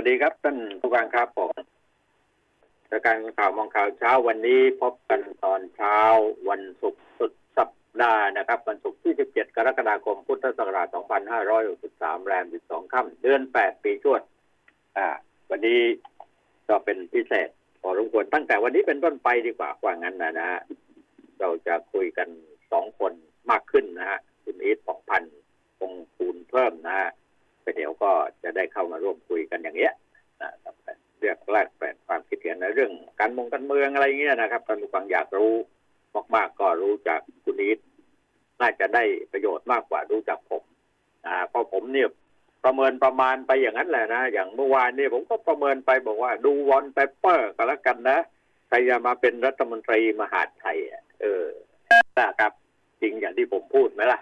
วัสดีครับท่านผู้การครับผมรายการข่าวมองข่าวเช้าวันนี้พบกันตอนเช้าวันศุกร์สุดสัปดาห์นะครับ วันศุกร์ที่ 17 กรกฎาคม พุทธศักราช 2563 แรม 12 ค่ำเดือน 8 ปีชวด อ่า วันนี้ก็เป็นพิเศษพอรบกวนตั้งแต่วันนี้เป็นต้นไปดีกว่าว่างั้นนะนะฮะเราจะคุยกันสองคนมากขึ้นนะฮะคุณอีทปองพันธ์คงคูณเพิ่มนะฮะ ไปเดี๋ยวก็จะได้เข้ามาร่วมคุยกันอย่างเงี้ยนะครับเรื่องแรกแปลกความคิดเห็นในเรื่องการมงการเมืองอะไรเงี้ยนะครับท่านผู้ฟังอยากรู้มาก ๆ ก็รู้จากคุณอีทน่าจะได้ประโยชน์มากกว่ารู้จากผมนะเพราะผมเนี่ยประเมินประมาณไปอย่างนั้นแหละนะ อย่างเมื่อวานนี่ผมก็ประเมินไปบอกว่าดูวอนเปเปอร์ก็แล้วกันนะใครจะมาเป็นรัฐมนตรีมหาดไทยอะเออนะครับ จริงอย่างที่ผมพูดไหมล่ะ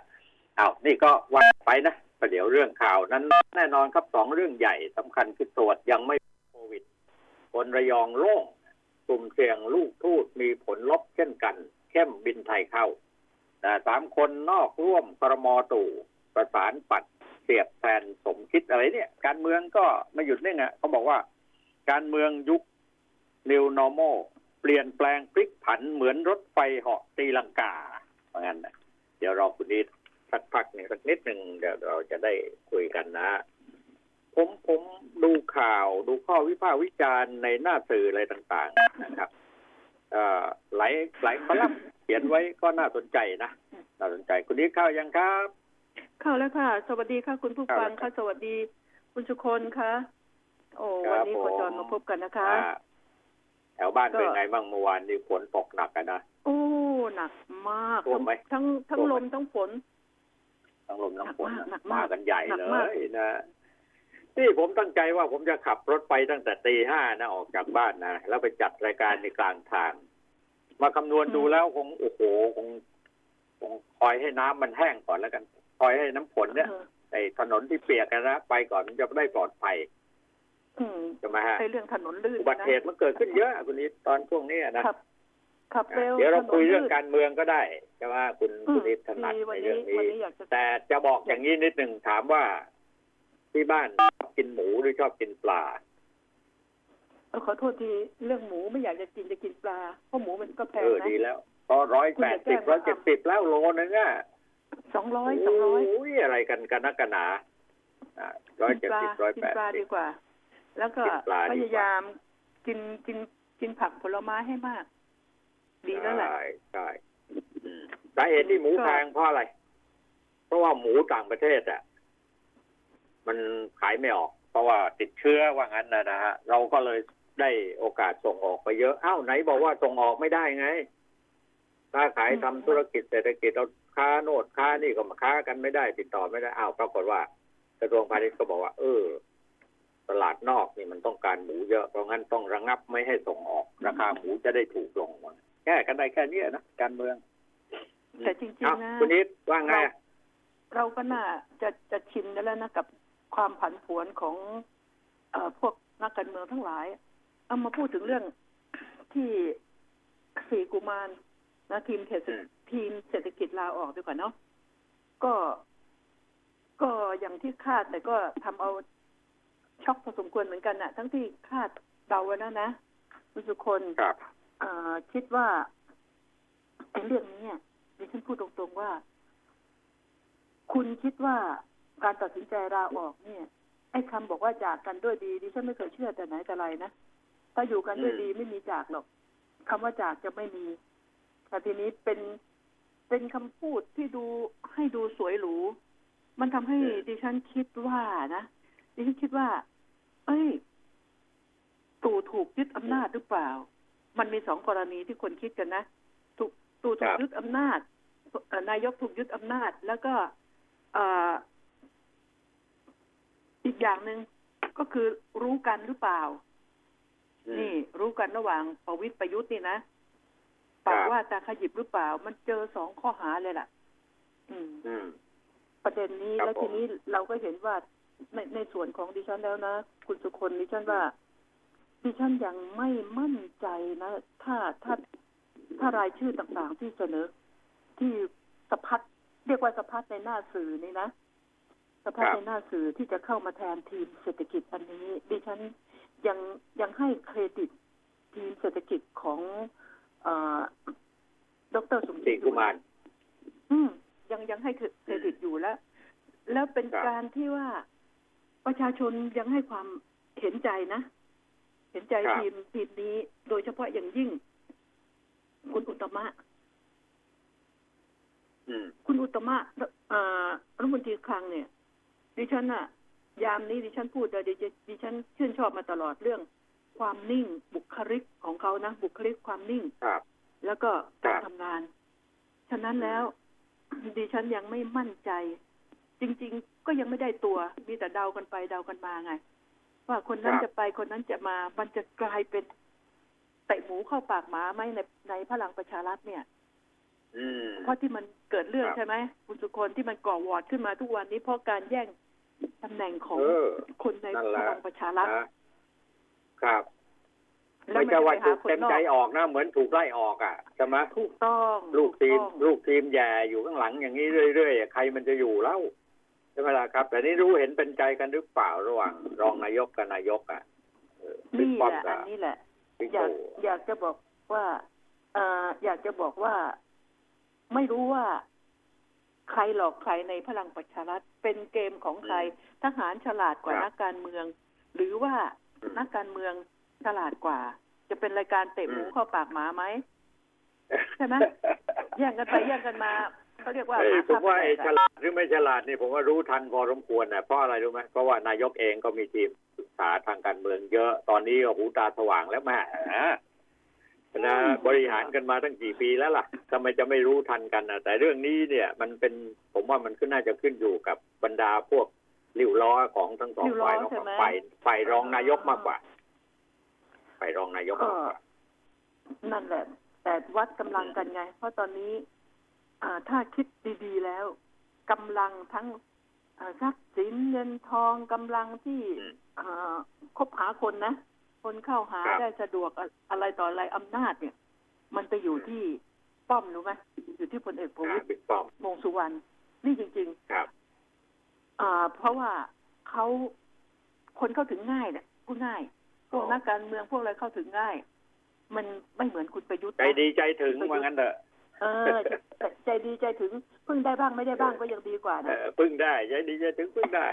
เอานี่ก็ว่าไปนะ ประเดี๋ยวเรื่องข่าวนั้น แน่นอนครับสองเรื่องใหญ่สำคัญคือตรวจยังไม่โควิดคนระยองโล่งกลุ่มเสี่ยงลูกทูตมีผลลบเช่นกัน เข้มบินไทยเข้าแต่สามคนนอกร่วมครมอตู่ประสานปัดเสียบแทนสมคิดอะไรเนี่ย การเมืองก็ไม่หยุดนิ่งอะเขาบอกว่า การเมืองยุค New Normal เปลี่ยนแปลงพลิกผันเหมือนรถไฟเหาะตีลังกาเพราะงั้นเดี๋ยวรอคุณนิด สักพักหนึ่งสักนิดหนึ่งเดี๋ยวเราจะได้คุยกันนะ ผมผมดูข่าวดูข้อวิพากษ์วิจารณ์ในหน้าสื่ออะไรต่างๆนะครับเอ่อหลายหลายคอลัมน์เขียนไว้ก็น่าสนใจนะน่าสนใจคุณนิดเข้ายังครับเข้าแล้วค่ะ สวัสดีค่ะ คุณผู้ฟังครัค่ะบสวัสดี คุณสุคนค่ะ โอ้ครัวันบนี้ผมโคจรมาพบกันนะคะอ่าแถวบ้านก็เป็นไงบ้างเมื่อวานนี้ฝนตกหนักกันนะโอ้หนักมากท่วมไหมทั้งทั้งท่วมไหมลมทั้งฝน ทั้งลมทั้งฝนหนันะกมากมากันใหญ่หนักเลมากยนะนี่ผมตั้งใจว่าผมจะขับรถไปตั้งแต่ตีห้านะออกจากบ้านนะแล้วไปจัดรายการในกลางทาง มาคำนวณดูแล้วคงโอ้โหคงคงคอยให้น้ำมันแห้งก่อนแล้วกันคอยให้น้ำฝนเนี่ยเออไอ้ถนนที่เปียกกันนะไปก่อนมันจะได้ปลอดภัยอืมใช่ไหมฮะไอเรื่องถนนลื่นอุบัติเหตุมันเกิดขึ้นเยอะคุณนี้ตอนช่วงนี้นะ ขับขับเร็วเดี๋ยวเราถนนคุยเรื่องลื่นการเมืองก็ได้ใช่ไหมคุณอืคุมณนิดถนัดดีวัในนเรื่นี้องวันนี้นี้อยากจะแต่จะบอกอย่างนี้นิดหนึ่งถามว่า ที่บ้านชอบกินหมูหรือชอบกินปลาเออขอโทษทีเรื่องหมูไม่อยากจะกินจะกินปลาเพราะหมูมันก็แพงเออนะดีแล้วพอร้อยคุณแปอดย่าแกล้สิบงร้อยนะเจ็ดสิบแล้วโลนึงอะสองร้อยสองร้อยโอ้ยอะไรกันกันนักกันหนาร้อยกิเจ็ดปลาสิบร้อยกิแปดปลาสิดีบกว่า แล้วก็กินปลาดีกว่าพยายามกินกินกินผักผลไม้ให้มาก ดีแล้วแหละใช่ใช่อืมสาเหตุที่หมูก็แพงเพราะอะไร เพราะว่าหมูต่างประเทศอะมันขายไม่ออก เพราะว่าติดเชื้อว่างั้นนะนะฮะเราก็เลยได้โอกาสส่งออกไปเยอะอ้าวไหนบอกว่าส่งออกไม่ได้ไงค้าขายทำธุรกิจเศรษฐกิจเราค้าโนดค้านี่ก็มาค้ากันไม่ได้ ติดต่อไม่ได้อ้าวปรากฏว่ากระทรวงพาณิชย์ก็บอกว่า เออ ตลาดนอกนี่มันต้องการหมูเยอะเพราะงั้นต้องระงับไม่ให้ส่งออก ราคาหมูจะได้ถูกลง แก้กันได้แค่เนี้ยนะการเมือง แต่จริงอ้าวๆนะคุณนิดว่าไงอะเราก็น่าจะจะชินกันแล้วนะกับความผันผวนของเอ่อพวกนักการเมืองทั้งหลาย เอามาพูดถึงเรื่องที่สี่กุมารนะทีมเศรษฐอืมทีมเศรษฐกิจลาออกดีกว่าเนาะก็ก็อย่างที่คาดแต่ก็ทำเอาช็อกพอสมควรเหมือนกันนะทั้งที่คาดเดาไว้แล้วนะคุณสุคน คิดว่าไอ้เรื่องนี้เนี่ยดิฉันพูดตรงๆว่า คุณคิดว่าการตัดสินใจลาออกเนี่ย ไอ้คำบอกว่าจากกันด้วยดีดิฉันไม่เคยเชื่อแต่ไหนแต่ไรนะถ้าอยู่กันด้วยดีไม่มีจากหรอกคำว่าจากจะไม่มีแต่ทีนี้เป็นเป็นคำพูดที่ดูให้ดูสวยหรูมันทำให้ดิฉันคิดว่านะดิฉันคิดว่า เอ้ยตู่ถูกยึดอำนาจหรือเปล่า มันมีสองกรณีที่คนคิดกันนะถูกตู่ถูคกรับยึดอำนาจเอ่อนายกถูกยึดอำนาจ แล้วก็เอ่ออีกอย่างหนึ่งก็คือรู้กันหรือเปล่าอืมนี่ รู้กันระหว่างประวิตรประยุทธ์นี่นะครัปาบกว่าตาขยิบหรือเปล่า มันเจอสองข้อหาเลยล่ะ อืมอืมประเด็นนี้ครับแล้วผมทีนี้เราก็เห็นว่าในในส่วนของดิฉันแล้วนะ คุณสุคนดิฉันว่า ดิฉันยังไม่มั่นใจนะ ถ้าถ้าถ้ารายชื่อต่างๆที่เสนอ ที่สะพัดเรียกว่าสะพัดในหน้าสื่อนี่นะสภาพครับในหน้าสื่อที่จะเข้ามาแทนทีมเศรษฐกิจอันนี้ ดิฉันยังยังให้เครดิตทีมเศรษฐกิจของเออดรสมสีคิดกุมารอืมยังยังให้เครดิตอยู่แล้ว แล้วเป็นครับการที่ว่าประชาชนยังให้ความเห็นใจนะ เห็นใจครับทีมทีมนี้ โดยเฉพาะอย่างยิ่ง คุณอุตตมะอืมคุณอุตตมะเอ่อรัฐมนตรีคลังเนี่ย ดิฉันอะยามนี้ดิฉันพูดเลยดิฉันดิฉันชื่นชอบมาตลอดเรื่อง ความนิ่งบุคลิกของเขานะบุคลิกความนิ่งครับแล้วก็การครับทำงาน ฉะนั้นแล้วดิฉันยังไม่มั่นใจ จริง ๆ ก็ยังไม่ได้ตัว มีแต่เดากันไปเดากันมาไง ว่าคนนั้นครับจะไปคนนั้นจะมา มันจะกลายเป็นเตะหมูเข้าปากหมาไหมในในพลังประชารัฐเนี่ยอืมเพราะที่มันเกิดเรื่องครับใช่ไหมคุณสุคนที่มันก่อวอร์ดขึ้นมาทุกวันนี้เพราะการแย่งตำแหน่งของเออคนในนั่นแหพละลังประชารัฐนะครับแล้วไม่นใช่ว่าไปถูหากคนเต็มนอกใจออกนะเหมือนถูกไล่ออกอะใช่ไหมถูกต้อง ลูกทีมถูต้องลูกทีมแย่อยู่ข้างหลังอย่างนี้เรื่อยๆใครมันจะอยู่เล่าใช่ไหมล่ะครับ แต่นี่รู้เห็นเป็นใจกันหรือเปล่าระหว่างรองนายกกับนายกอะเออบิ๊กนี่ป้อแหมละกัอับนนี้แหละบิ๊กอยากตู่อยากจะบอกว่าเอ่ออยากจะบอกว่าไม่รู้ว่า ใครหลอกใครในพลังประชารัฐเป็นเกมของใครทหารฉลาดกว่านักการเมือง หรือว่าอืมนักการเมืองฉลาดกว่า จะเป็นรายการเตะหมูเข้าปากหมาไหมใช่ไหมแย่งกันไปแย่งกันมา เขาเรียกว่าเอ้หยมาผมคับว่าไอ้แตกฉอะลาดหรือไม่ฉลาดนี่ผมว่ารู้ทันพอสมควรนะเพราะอะไรรู้ไหมเพราะว่านายกเองก็มีทีมศึกษาทางการเมืองเยอะตอนนี้ก็หูตาสว่างแล้วแม่นะบริหารกันมาตั้งกี่ปีแล้วล่ะทำไมจะไม่รู้ทันกันนะแต่เรื่องนี้เนี่ย มันเป็นผมว่ามันขึ้นน่าจะขึ้นอยู่กับบรรดาพวกริ้วล้อของทั้งสองริ้วล้อฝ่ายมากใช่กว่าไหมฝ่ายฝ่ายรองนายกมากกว่าฝ่ายรองนายกก็มากกว่านั่นแหละ แต่วัดกำลังกันไง เพราะตอนนี้อ่า ถ้าคิดดีๆแล้วกำลังทั้งอ่าทรัพย์สินเงินทองกำลังที่อืมอ่าคบหาคนนะ คนเข้าหาครับได้สะดวกอะอะไรต่ออะไรอำนาจเนี่ย มันไปอยู่ที่ป้อมรู้ไหมอยู่ที่พลเอกประอ่าวิตรบิ๊กป้อมวงษ์สุวรรณนี่จริงครับๆอ่า เพราะว่าเขาคนเข้าถึงง่ายเนี่ยพูดง่ายพวกนักการเมืองพวกอะไรเข้าถึงง่าย มันไม่เหมือนคุณประยุทธ์ใจนะดีใจถึงว่างั้นเถอะ เออใจใจดีใจถึงพึ่งได้บ้างไม่ได้บ้างก็ยังดีกว่าเอนะอพึ่งได้ใจดีใจถึงพึ่งได้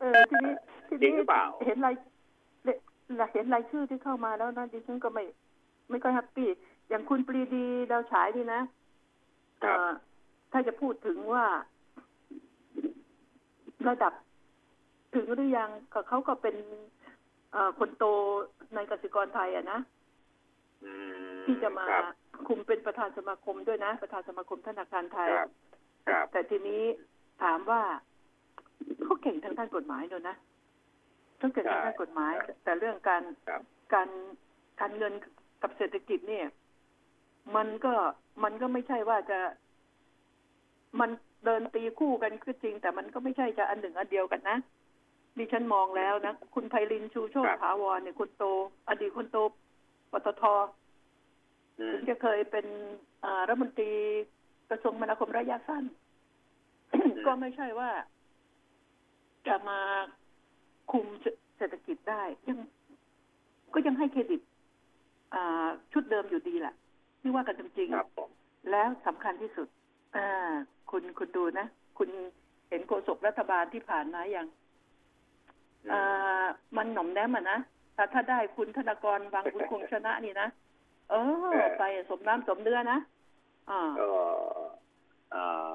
เออทีนี้ทีจรินี้งหรือเปล่าเห็นรายเห็นรายชื่อที่เข้ามาแล้วนะดิฉันก็ไม่ไม่ค่อยแฮปปี้อย่างคุณปรีดีดาวฉายนี่นะครับเอ่อถ้าจะพูดถึงว่าระดับถึงหรือยังก็เขาก็เป็นเอ่อคนโตในกสิกรไทยอะนะอืม ที่จะมาครับคุมเป็นประธานสมาคมด้วยนะ ประธานสมาคมธนาคารไทยครับครับแต่ทีนี้ถามว่าเขาเก่งทางด้านกฎหมายเลยนะต้องเก่งทางด้านกฎหมาย แต่เรื่องการครับการการเงินกับเศรษฐกิจเนี่ย มันก็มันก็ไม่ใช่ว่าจะ มันเดินตีคู่กันก็จริง แต่มันก็ไม่ใช่จะอันหนึ่งอันเดียวกันนะดิฉันมองแล้วนะ คุณไพลินชูโชติถาวรเนี่ยคนโต อดีตคนโต ปตทอืมถึงจะเคยเป็นอ่ารัฐมนตรีกระทรวงมนาคมระยะสั้น ก็ไม่ใช่ว่า จะมาคุมเศรษฐกิจได้ ยังก็ยังให้เครดิตอ่าชุดเดิมอยู่ดีแหละที่ว่ากันจริงครับผมๆแล้วสำคัญที่สุดอ่าคุณคุณดูนะ คุณเห็นโฆษกรัฐบาลที่ผ่านมาอย่างอ่ามันหน่อมแนมอะนะ แต่ถ้าได้คุณธนากรบางบุญคงชนะนี่นะ เออ ไปสมน้ำสมเนื้อนะอ่าก็เอ่อ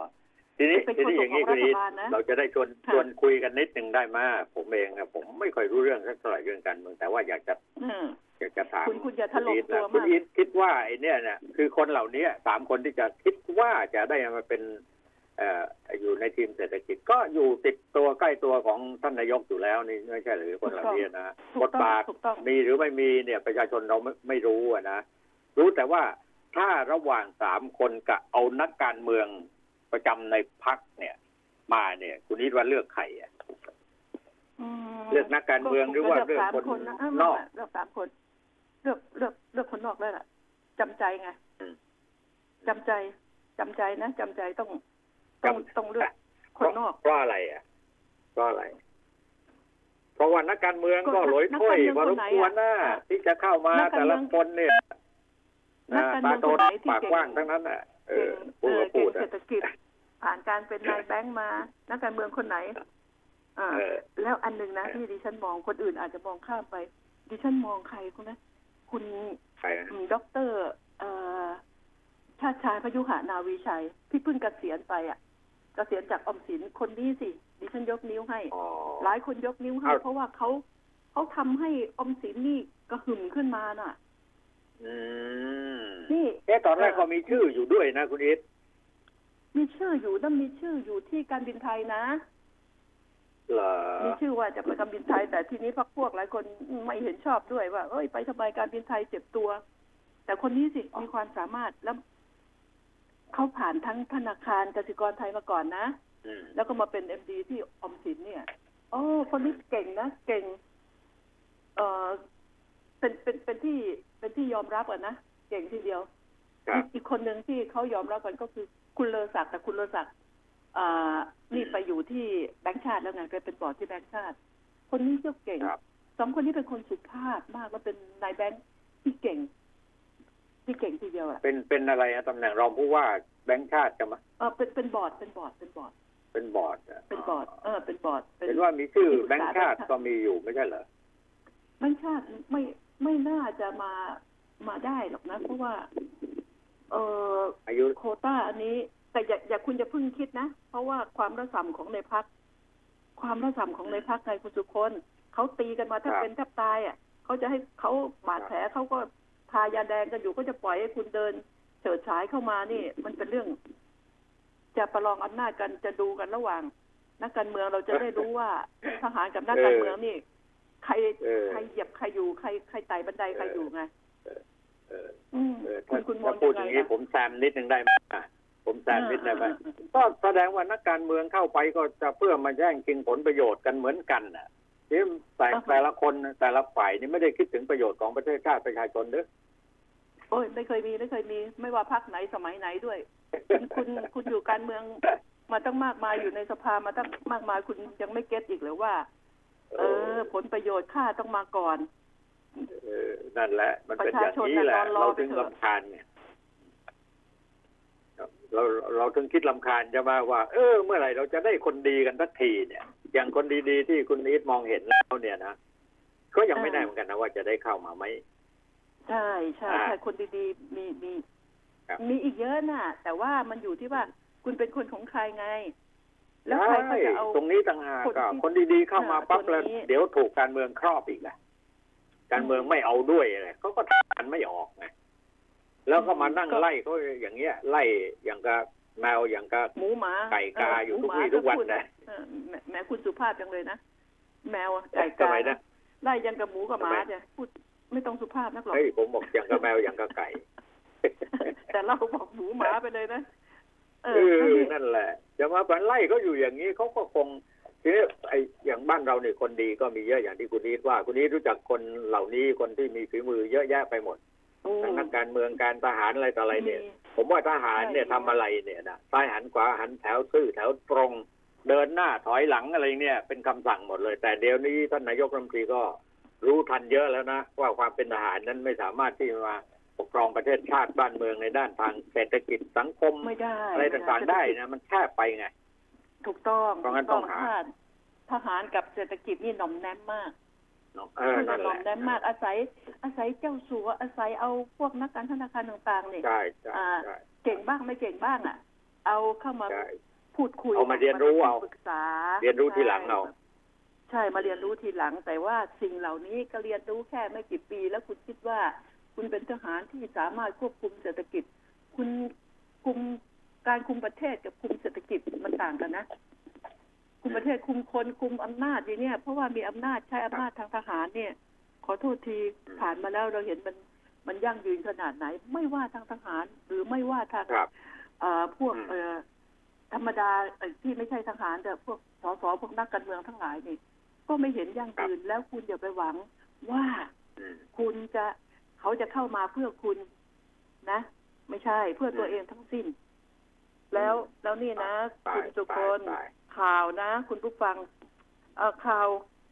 ทีนี้เป็นทีนี้โฆษกอย่างนี้ของคุณอีทรัฐบาลนะเราจะได้ชวนค่ะชวนคุยกันนิดหนึ่งได้ไหมผมเองนะผมไม่ค่อยรู้เรื่องสักเท่าไหร่เรื่องการเมืองแต่ว่าอยากจะอืมอยากจะถามคุณคุณอย่าถล่มอีทนะตัวมากคุณอีทคิดว่าไอ้เนี่ยเนี่ยคือคนเหล่านี้สามคนที่จะคิดว่าจะได้มาเป็นเอ่ออยู่ในทีมเศรษฐกิจก็อยู่ติดตัวใกล้ตัวของท่านนายกอยู่แล้วนี่ไม่ใช่หรือคนเหล่านี้นะถูบกทต้องบาทถูกต้องมีหรือไม่มีเนี่ยประชาชนเราไม่ไม่รู้อะนะรู้แต่ว่าถ้าระหว่างสามคนกับเอานักการเมืองประจำในพักเนี่ย มาเนี่ย คุณนิดว่าเลือกใครอะอืมเลือกนักการเมืองหรือว่าเลือกสามคนคนนะนอกเลือกสามคนเลือกเลือกเลือกคนนอกแล้วล่ะจำใจไงอืมจำใจจำใจนะจำใจต้อง ต้องต้องเลือกคนนอกเพราะอะไรอะก็อะไร เพราะว่านักการเมืองก็หลอยถ้วยพอรบควรนะที่จะเข้ามาแต่ละคนเนี่ยนักนะการตาเมืองโตคนไหนที่ปากเก่งกว้างทั้งนั้นน่ะเอเก่งอเอพูดอก็พูเก่งดเศรษฐกิจผ่านการเป็นนายแบงค์มา นักการเมืองคนไหนอ่าเออแล้วอันหนึ่งนะเออที่ดิฉันมองคนอื่นอาจจะมองข้ามไป ดิฉันมองใครคุณนะคุณใครนะอืมด็อกเตอร์เอ่อชาติชายพยุหนาวีชัย ที่เพิ่งเกษียณไปอะ เกษียณจากออมสินคนนี้สิดิฉันยกนิ้วให้อ๋อหลายคนยกนิ้วให้เอ้าเพราะว่าเขาเขาทำให้ออมสินนี่กระหึ่มขึ้นมาน่ะอืมนี่เอ๊ะตอนแรกก็มีชื่ออยู่ด้วยนะคุณอิทมีชื่ออยู่ต้องมีชื่ออยู่ที่การบินไทยนะเหรอมีชื่อว่าจะไปการบินไทย แต่ทีนี้พรรคพวกหลายคนไม่เห็นชอบด้วยว่า เอ้ยไปทำไมการบินไทยเจ็บตัว แต่คนนี้สิมีความสามารถแล้ว เขาผ่านทั้งธนาคารกสิกรไทยมาก่อนนะอืมแล้วก็มาเป็นเอ็มดีที่ออมสินเนี่ยโอ้คนนี้เก่งนะเก่ง เออเป็นเป็นเป็นที่เป็นที่ยอมรับอะนะเก่งทีเดียวครับอีกคนหนึ่งที่เขายอมรับกันก็คือคุณเลอศักดิ์แต่คุณเลอศักดิ์อ่านี่ไปอยู่ที่แบงค์ชาติแล้วไงไปเป็นบอร์ดที่แบงค์ชาติ คนนี้ก็เก่งครับสองคนนี้เป็นคนสุภาพมากแล้วเป็นนายแบงค์ที่เก่ง ที่เก่งทีเดียวอะเป็นเป็นอะไรอะตำแหน่งรองผู้ว่าแบงค์ชาติจะมาเออเป็นเป็นบอร์ดเป็นบอร์ดเป็นบอร์ดเป็นบอร์ดะเป็นบอร์ดเออเป็นบอร์ดเป็นเห็นว่ามีชื่อที่ปรึกษาแบงค์ชาติแบงค์ชาติก็มีอยู่ไม่ใช่เหรอแบงค์ชาติไม่ไม่น่าจะมามาได้หรอกนะ เพราะว่า เอออายุโควต้าอันนี้ แต่อย่าอย่าคุณจะเพิ่งคิดนะ เพราะว่าความระส่ำของในพรรคความระส่ำของในพรรคไงคุณสุคนเขาตีกันมาแทบเป็นแทบตายอะเขาจะให้เขาบาดแผลเขาก็ ทายาแดงกันอยู่ก็จะปล่อยให้คุณเดินเฉิดฉายเข้ามานี่ มันเป็นเรื่อง จะประลองอำนาจกันจะดูกันระหว่าง นักการเมืองเราจะได้รู้ว่าทหารกับนักการเมืองนี่ ใครเออใครเหยียบใครอยู่ใครใครไต่บันไดใครอยู่ไงเอออืมเออคุถ้าณคุณมอถ้างพูดยัองไงย่างนี้อะผมแซมนิดนึงได้ไหมอะผมแซมนิดได้ไหมเออเออก็แสดงว่านักการเมืองเข้าไปก็จะเพื่อมาแย่งชิงผลประโยชน์กันเหมือนกันน่ะ ที่แต่แต่ละคนแต่ละฝ่ายนี่ไม่ได้คิดถึงประโยชน์ของประเทศชาติประชาชนเด้อโอ้ยไม่เคยมีไม่เคยมี ไม่ว่าพักไหนสมัยไหนด้วยคุณคุณคุณอยู่การเมืองมาตั้งมากมายอยู่ในสภามาตั้งมากมายคุณยังไม่เก็ตอีกหรือว่า เออ ผลประโยชน์ค่าต้องมาก่อนเออนั่นแหละ มันเป็นอย่างนี้แหละประชาชนน่ะนอนรอเราถึงไปเถอะลำคาญเนี่ย เราเราถึงคิดลำคาญจะมาว่า เออ เมื่อไหร่เราจะได้คนดีกันสักทีเนี่ย อย่างคนดีๆที่คุณอีทมองเห็นแล้วเนี่ยนะก็ยังไม่แน่เหมือนกันนะว่าจะได้เข้ามาไหมใช่ใช่อ่าใช่คนดีๆมีมีครับมีอีกเยอะน่ะ แต่ว่ามันอยู่ที่ว่าคุณเป็นคนของใครไง แล้วใครเขาจะเอาตรงนี้ต่างหากคนที่ก็คนดีๆเข้ามาอ่าปั๊บตัวแล้วนี้เดี๋ยวถูกการเมืองครอบอีกแหละการเมืองไม่เอาด้วยเลยเขาก็ทานไม่ออกไง แล้วก็มานั่งไล่เขาอย่างเงี้ย ไล่อย่างกับแมวอย่างกับหมูหมาไก่กาเอยู่หมูทุกหมาวี่ทุกวันพูดนะเออแหมแหมคุณสุภาพจังเลยนะ แมวอะไก่ทำกาไมนะไล่ยังกับหมูกับหมาทำไมเนี่ยพูดไม่ต้องสุภาพนักหรอกเฮ้ยผมบอกอย่างกับแมวอย่างกับไก่ แต่เราบอกหมูหมาไปเลยนะเอเอออทั้งที่นั่นแหละจะมาบันไล่เขาอยู่อย่างนี้เขาก็คงทีนี้ไออย่างบ้านเราเนี่ยคนดีก็มีเยอะอย่างที่คุณนิดว่า คุณนิดรู้จักคนเหล่านี้คนที่มีฝีมือเยอะแยะไปหมด โอ้ทั้งนักการเมืองการทหารอะไรต่ออะไรเนี่ยมีผมว่าทหารเนี่ยใช่ทำอะไรเนี่ยนะซ้ายหันขวาหันแถวซื่อแถวตรง เดินหน้าถอยหลังอะไรเนี่ยเป็นคำสั่งหมดเลย แต่เดี๋ยวนี้ท่านนายกรัฐมนตรีก็รู้ทันเยอะแล้วนะ ว่าความเป็นทหารนั้นไม่สามารถที่มาปกครองประเทศชาติบ้านเมืองในด้านทางเศรษฐกิจสังคมไม่ได้อะไรต่างๆได้นะมันแคบไปไง ถูกต้องเพราะงั้นต้องหาถ้ทหารกับเศรษฐกิจนี่หน่อมแนมมาก เนาะเออคือนั่นหแหน่อละมแนมมากอาศัยอาศัยเจ้าสัวอาศัยเอาพวกนักการธนาคารต่างๆเนี่ยใช่ใช่อ่าใช่เก่งบ้างไม่เก่งบ้างอะ เอาเข้ามาใช่พูดคุยเอามาเรียนรู้เอาปรึกษา เรียนรู้ทีหลังเอาใช่มาเรียนรู้ทีหลัง แต่ว่าสิ่งเหล่านี้ก็เรียนรู้แค่ไม่กี่ปี แล้วคุณคิดว่า คุณเป็นทหารที่สามารถควบคุมเศรษฐกิจ คุณคุมการคุมประเทศกับคุมเศรษฐกิจมันต่างกันนะ คุมประเทศคุมคนคุมอำนาจอย่างเนี้ยเพราะว่ามีอำนาจใช้อำนาจทางทหารเนี่ย ขอโทษทีผ่านมาแล้วเราเห็นมันมันยั่งยืนขนาดไหน ไม่ว่าทางทหาร หรือไม่ว่าทางครับเอ่อพวกอืมเอ่อธรรมดาเอ่อที่ไม่ใช่ทหารแต่พวกสสพวกนักการเมืองทั้งหลายนี่ก็ไม่เห็นยั่งยืนแล้วคุณอย่าไปหวังว่าอืมคุณจะเขาจะเข้ามาเพื่อคุณนะ ไม่ใช่เพื่อตัวอืมเองทั้งสิ้น แล้วแล้วนี่นะตายคุณสุพลตายตาย ข่าวนะ คุณผู้ฟังเอ่อข่าว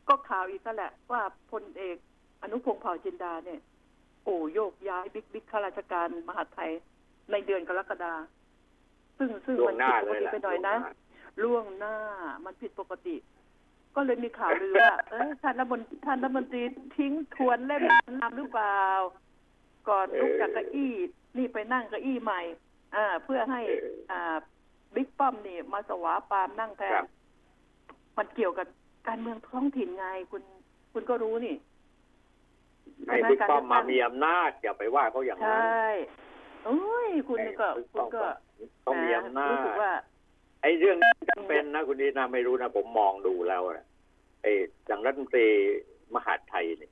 ก็ข่าวอีกแล้วแหละ ว่าพลเอกอนุพงษ์เผ่าจินดาเนี่ย โอ้โยกย้ายบิ๊กบิ๊กข้าราชการมหาดไทยในเดือนกรกฎาซึ่งซึ่งล่วมังนหน้าผิดปเลกยติล่ะไปหน่อยนะล่วงหน้าล่วงหน้ามันผิดปกติ ก็เลยมีข่าวลือว่าเอ้ยท่านรัฐมนท่านรัฐมนตรีทิ้งทวนเล่มนำหรือเปล่า ก่อนลุกจากเก้าอี้นี่ไปนั่งเก้าอี้ใหม่ อ่า เพื่อให้อ่า บิ๊กป้อมนี่มาสวาปามนั่งแทครันบมันเกี่ยวกับการเมืองท้องถิ่นไงคุณ คุณก็รู้นี่ให้บิ๊กป้อมมามีอำนาจอย่าไปว่าเขาอย่างใชนั้น่โอ้ยคุณนี่ก็บิ๊คุณก็เขามีอำนารู้สึจกว่าไอ้เรื่องนี้จำเป็นนะคุณดีนะไม่รู้นะผมมองดูแล้วอะไอ้อย่างรัฐมนตรีมหาดไทยเนี่ย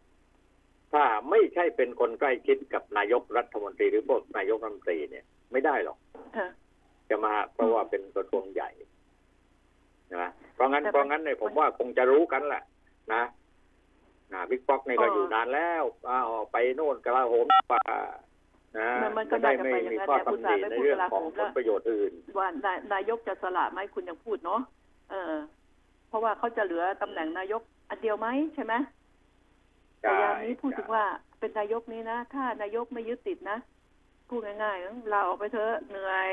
ถ้าไม่ใช่เป็นคนใกล้ชิดกับนายกรัฐมนตรีหรือพวกนายกรัฐมนตรีเนี่ย ไม่ได้หรอกฮะ จะมาเพราะว่าเป็นกระทรวงใหญ่นะเพราะงั้นแต่มันเพราะงั้นเนี่ยผมว่าคงจะรู้กันแหละนะนะบิ๊กป๊อกนี่ก็เออออยู่นานแล้วอ้าวไปโน่นกลาโหมป่านะมันมันก็จะได้น่าจะไม่ไปอย่างมีนั้นข้อแต่ผู้ตำหนิสาวไม่ในพูดเรื่องกลาของโหมผแล้วลประโยชน์อื่น ว่านายนายกจะสละไหมคุณยังพูดเนาะเออ เพราะว่าเขาจะเหลือตำแหน่งนายกอันเดียวไหมใช่ไหมแต่ยามนี้พูดถึงว่าเป็นนายกนี้นะ ถ้านายกไม่ยึดติดนะพูดง่ายๆลาออกไปเถอะเหนื่อย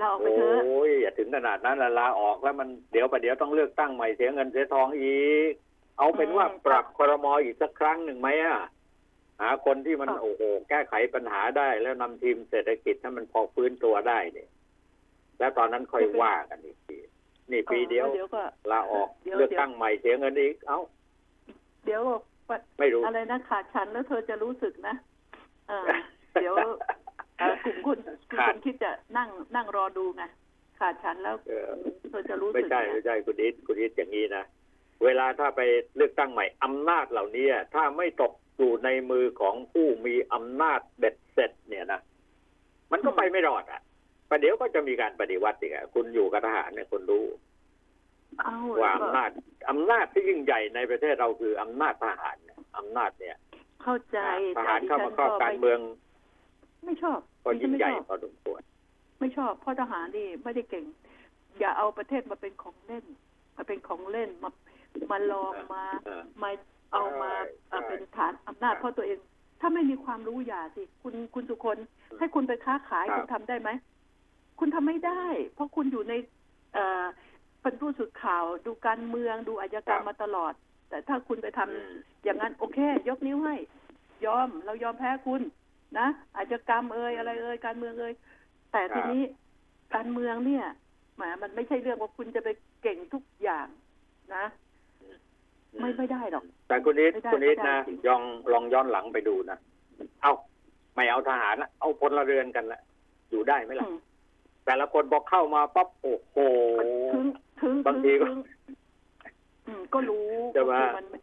ลาออกไปเถอะโอ้ยอย่าถึงขนาดนั้นละลาออกแล้วมันเดี๋ยวประเดี๋ยวต้องเลือกตั้งใหม่เสียเงินเสียทองอีก เอาเป็นว่าปรับครมอีกสักครั้งหนึ่งไหมอะหาคนที่มันโอ้โหแก้ไขปัญหาได้ แล้วนำทีมเศรษฐกิจให้มันพอฟื้นตัวได้เนี่ย แล้วตอนนั้นค่อยว่ากันอีกทีนี่ปีเดียวเดี๋ยวก็ลาออกเดี๋ยวเลือกตั้งใหม่เสียเงินอีกเอ้า เดี๋ยวก็ไม่รู้อะไรนะขาดฉันแล้วเธอจะรู้สึกนะเออเดี๋ยวเอ่อ กลุ่มคุณคุณขาคดนคิดจะนั่งนั่งรอดูไงขาดฉันแล้วเออเธอจะรู้ไม่สึกใช่ไงไม่ใช่คุณอิทคุณอิทอย่างนี้นะเวลาถ้าไปเลือกตั้งใหม่อำนาจเหล่านี้ถ้าไม่ตกอยู่ในมือของผู้มีอำนาจเบ็ดเสร็จ เนี่ยนะมันก็ไปไม่รอดอะประเดี๋ยวก็จะมีการปฏิวัติอีกอะคุณอยู่กับทหารเนี่ยคุณรู้เอาว่าแล้วก็อำนาจอำนาจที่ยิ่งใหญ่ในประเทศเราคืออำนาจทหารเนี่ยอำนาจเนี่ย เข้าใจทหารเข้ามาครอบแต่การดิฉันเมือง ไม่ชอบก็ดิฉัยิ่นงไม่ใหญ่ชอบพอสมควรไม่ชอบเพราะทหารนี่ไม่ได้เก่ง อย่าเอาประเทศมาเป็นของเล่น มาเป็นของเล่นมามาลองมาเออมาเอามาใช่เอ่อใช่เป็นฐานอำนาจใช่เพราะตัวเอง ถ้าไม่มีความรู้อย่าสิ คุณคุณสุคนให้คุณไปค้าขายครับคุณทำได้ไหมคุณทำไม่ได้ เพราะคุณอยู่ในเอ่อเป็นผู้สื่อข่าวดูการเมืองดูอาชญากรรมมาตลอด แต่ถ้าคุณไปทำอืมอย่างนั้นโอเค ยกนิ้วให้ ยอมเรายอมแพ้คุณ นะอาชญากรรมเอ่ยอะไรเอ่ยการเมืองเอ่ยแต่ทีนี้การเมืองเนี่ยแหมมันไม่ใช่เรื่องว่าคุณจะไปเก่งทุกอย่างนะ ไม่ไม่ได้หรอก แต่คุณนิดไม่ได้คุณนิดไม่ได้นะจริงยองลองย้อนหลังไปดูนะเอาไม่เอาทหารนะเอาพลเรือนกันละอยู่ได้ไหมล่ะอืมแต่ละคนพอเข้ามาปั๊บโอ้โหถึงถึงบางทีก็ถึงอืมก็รู้แต่ว่าก็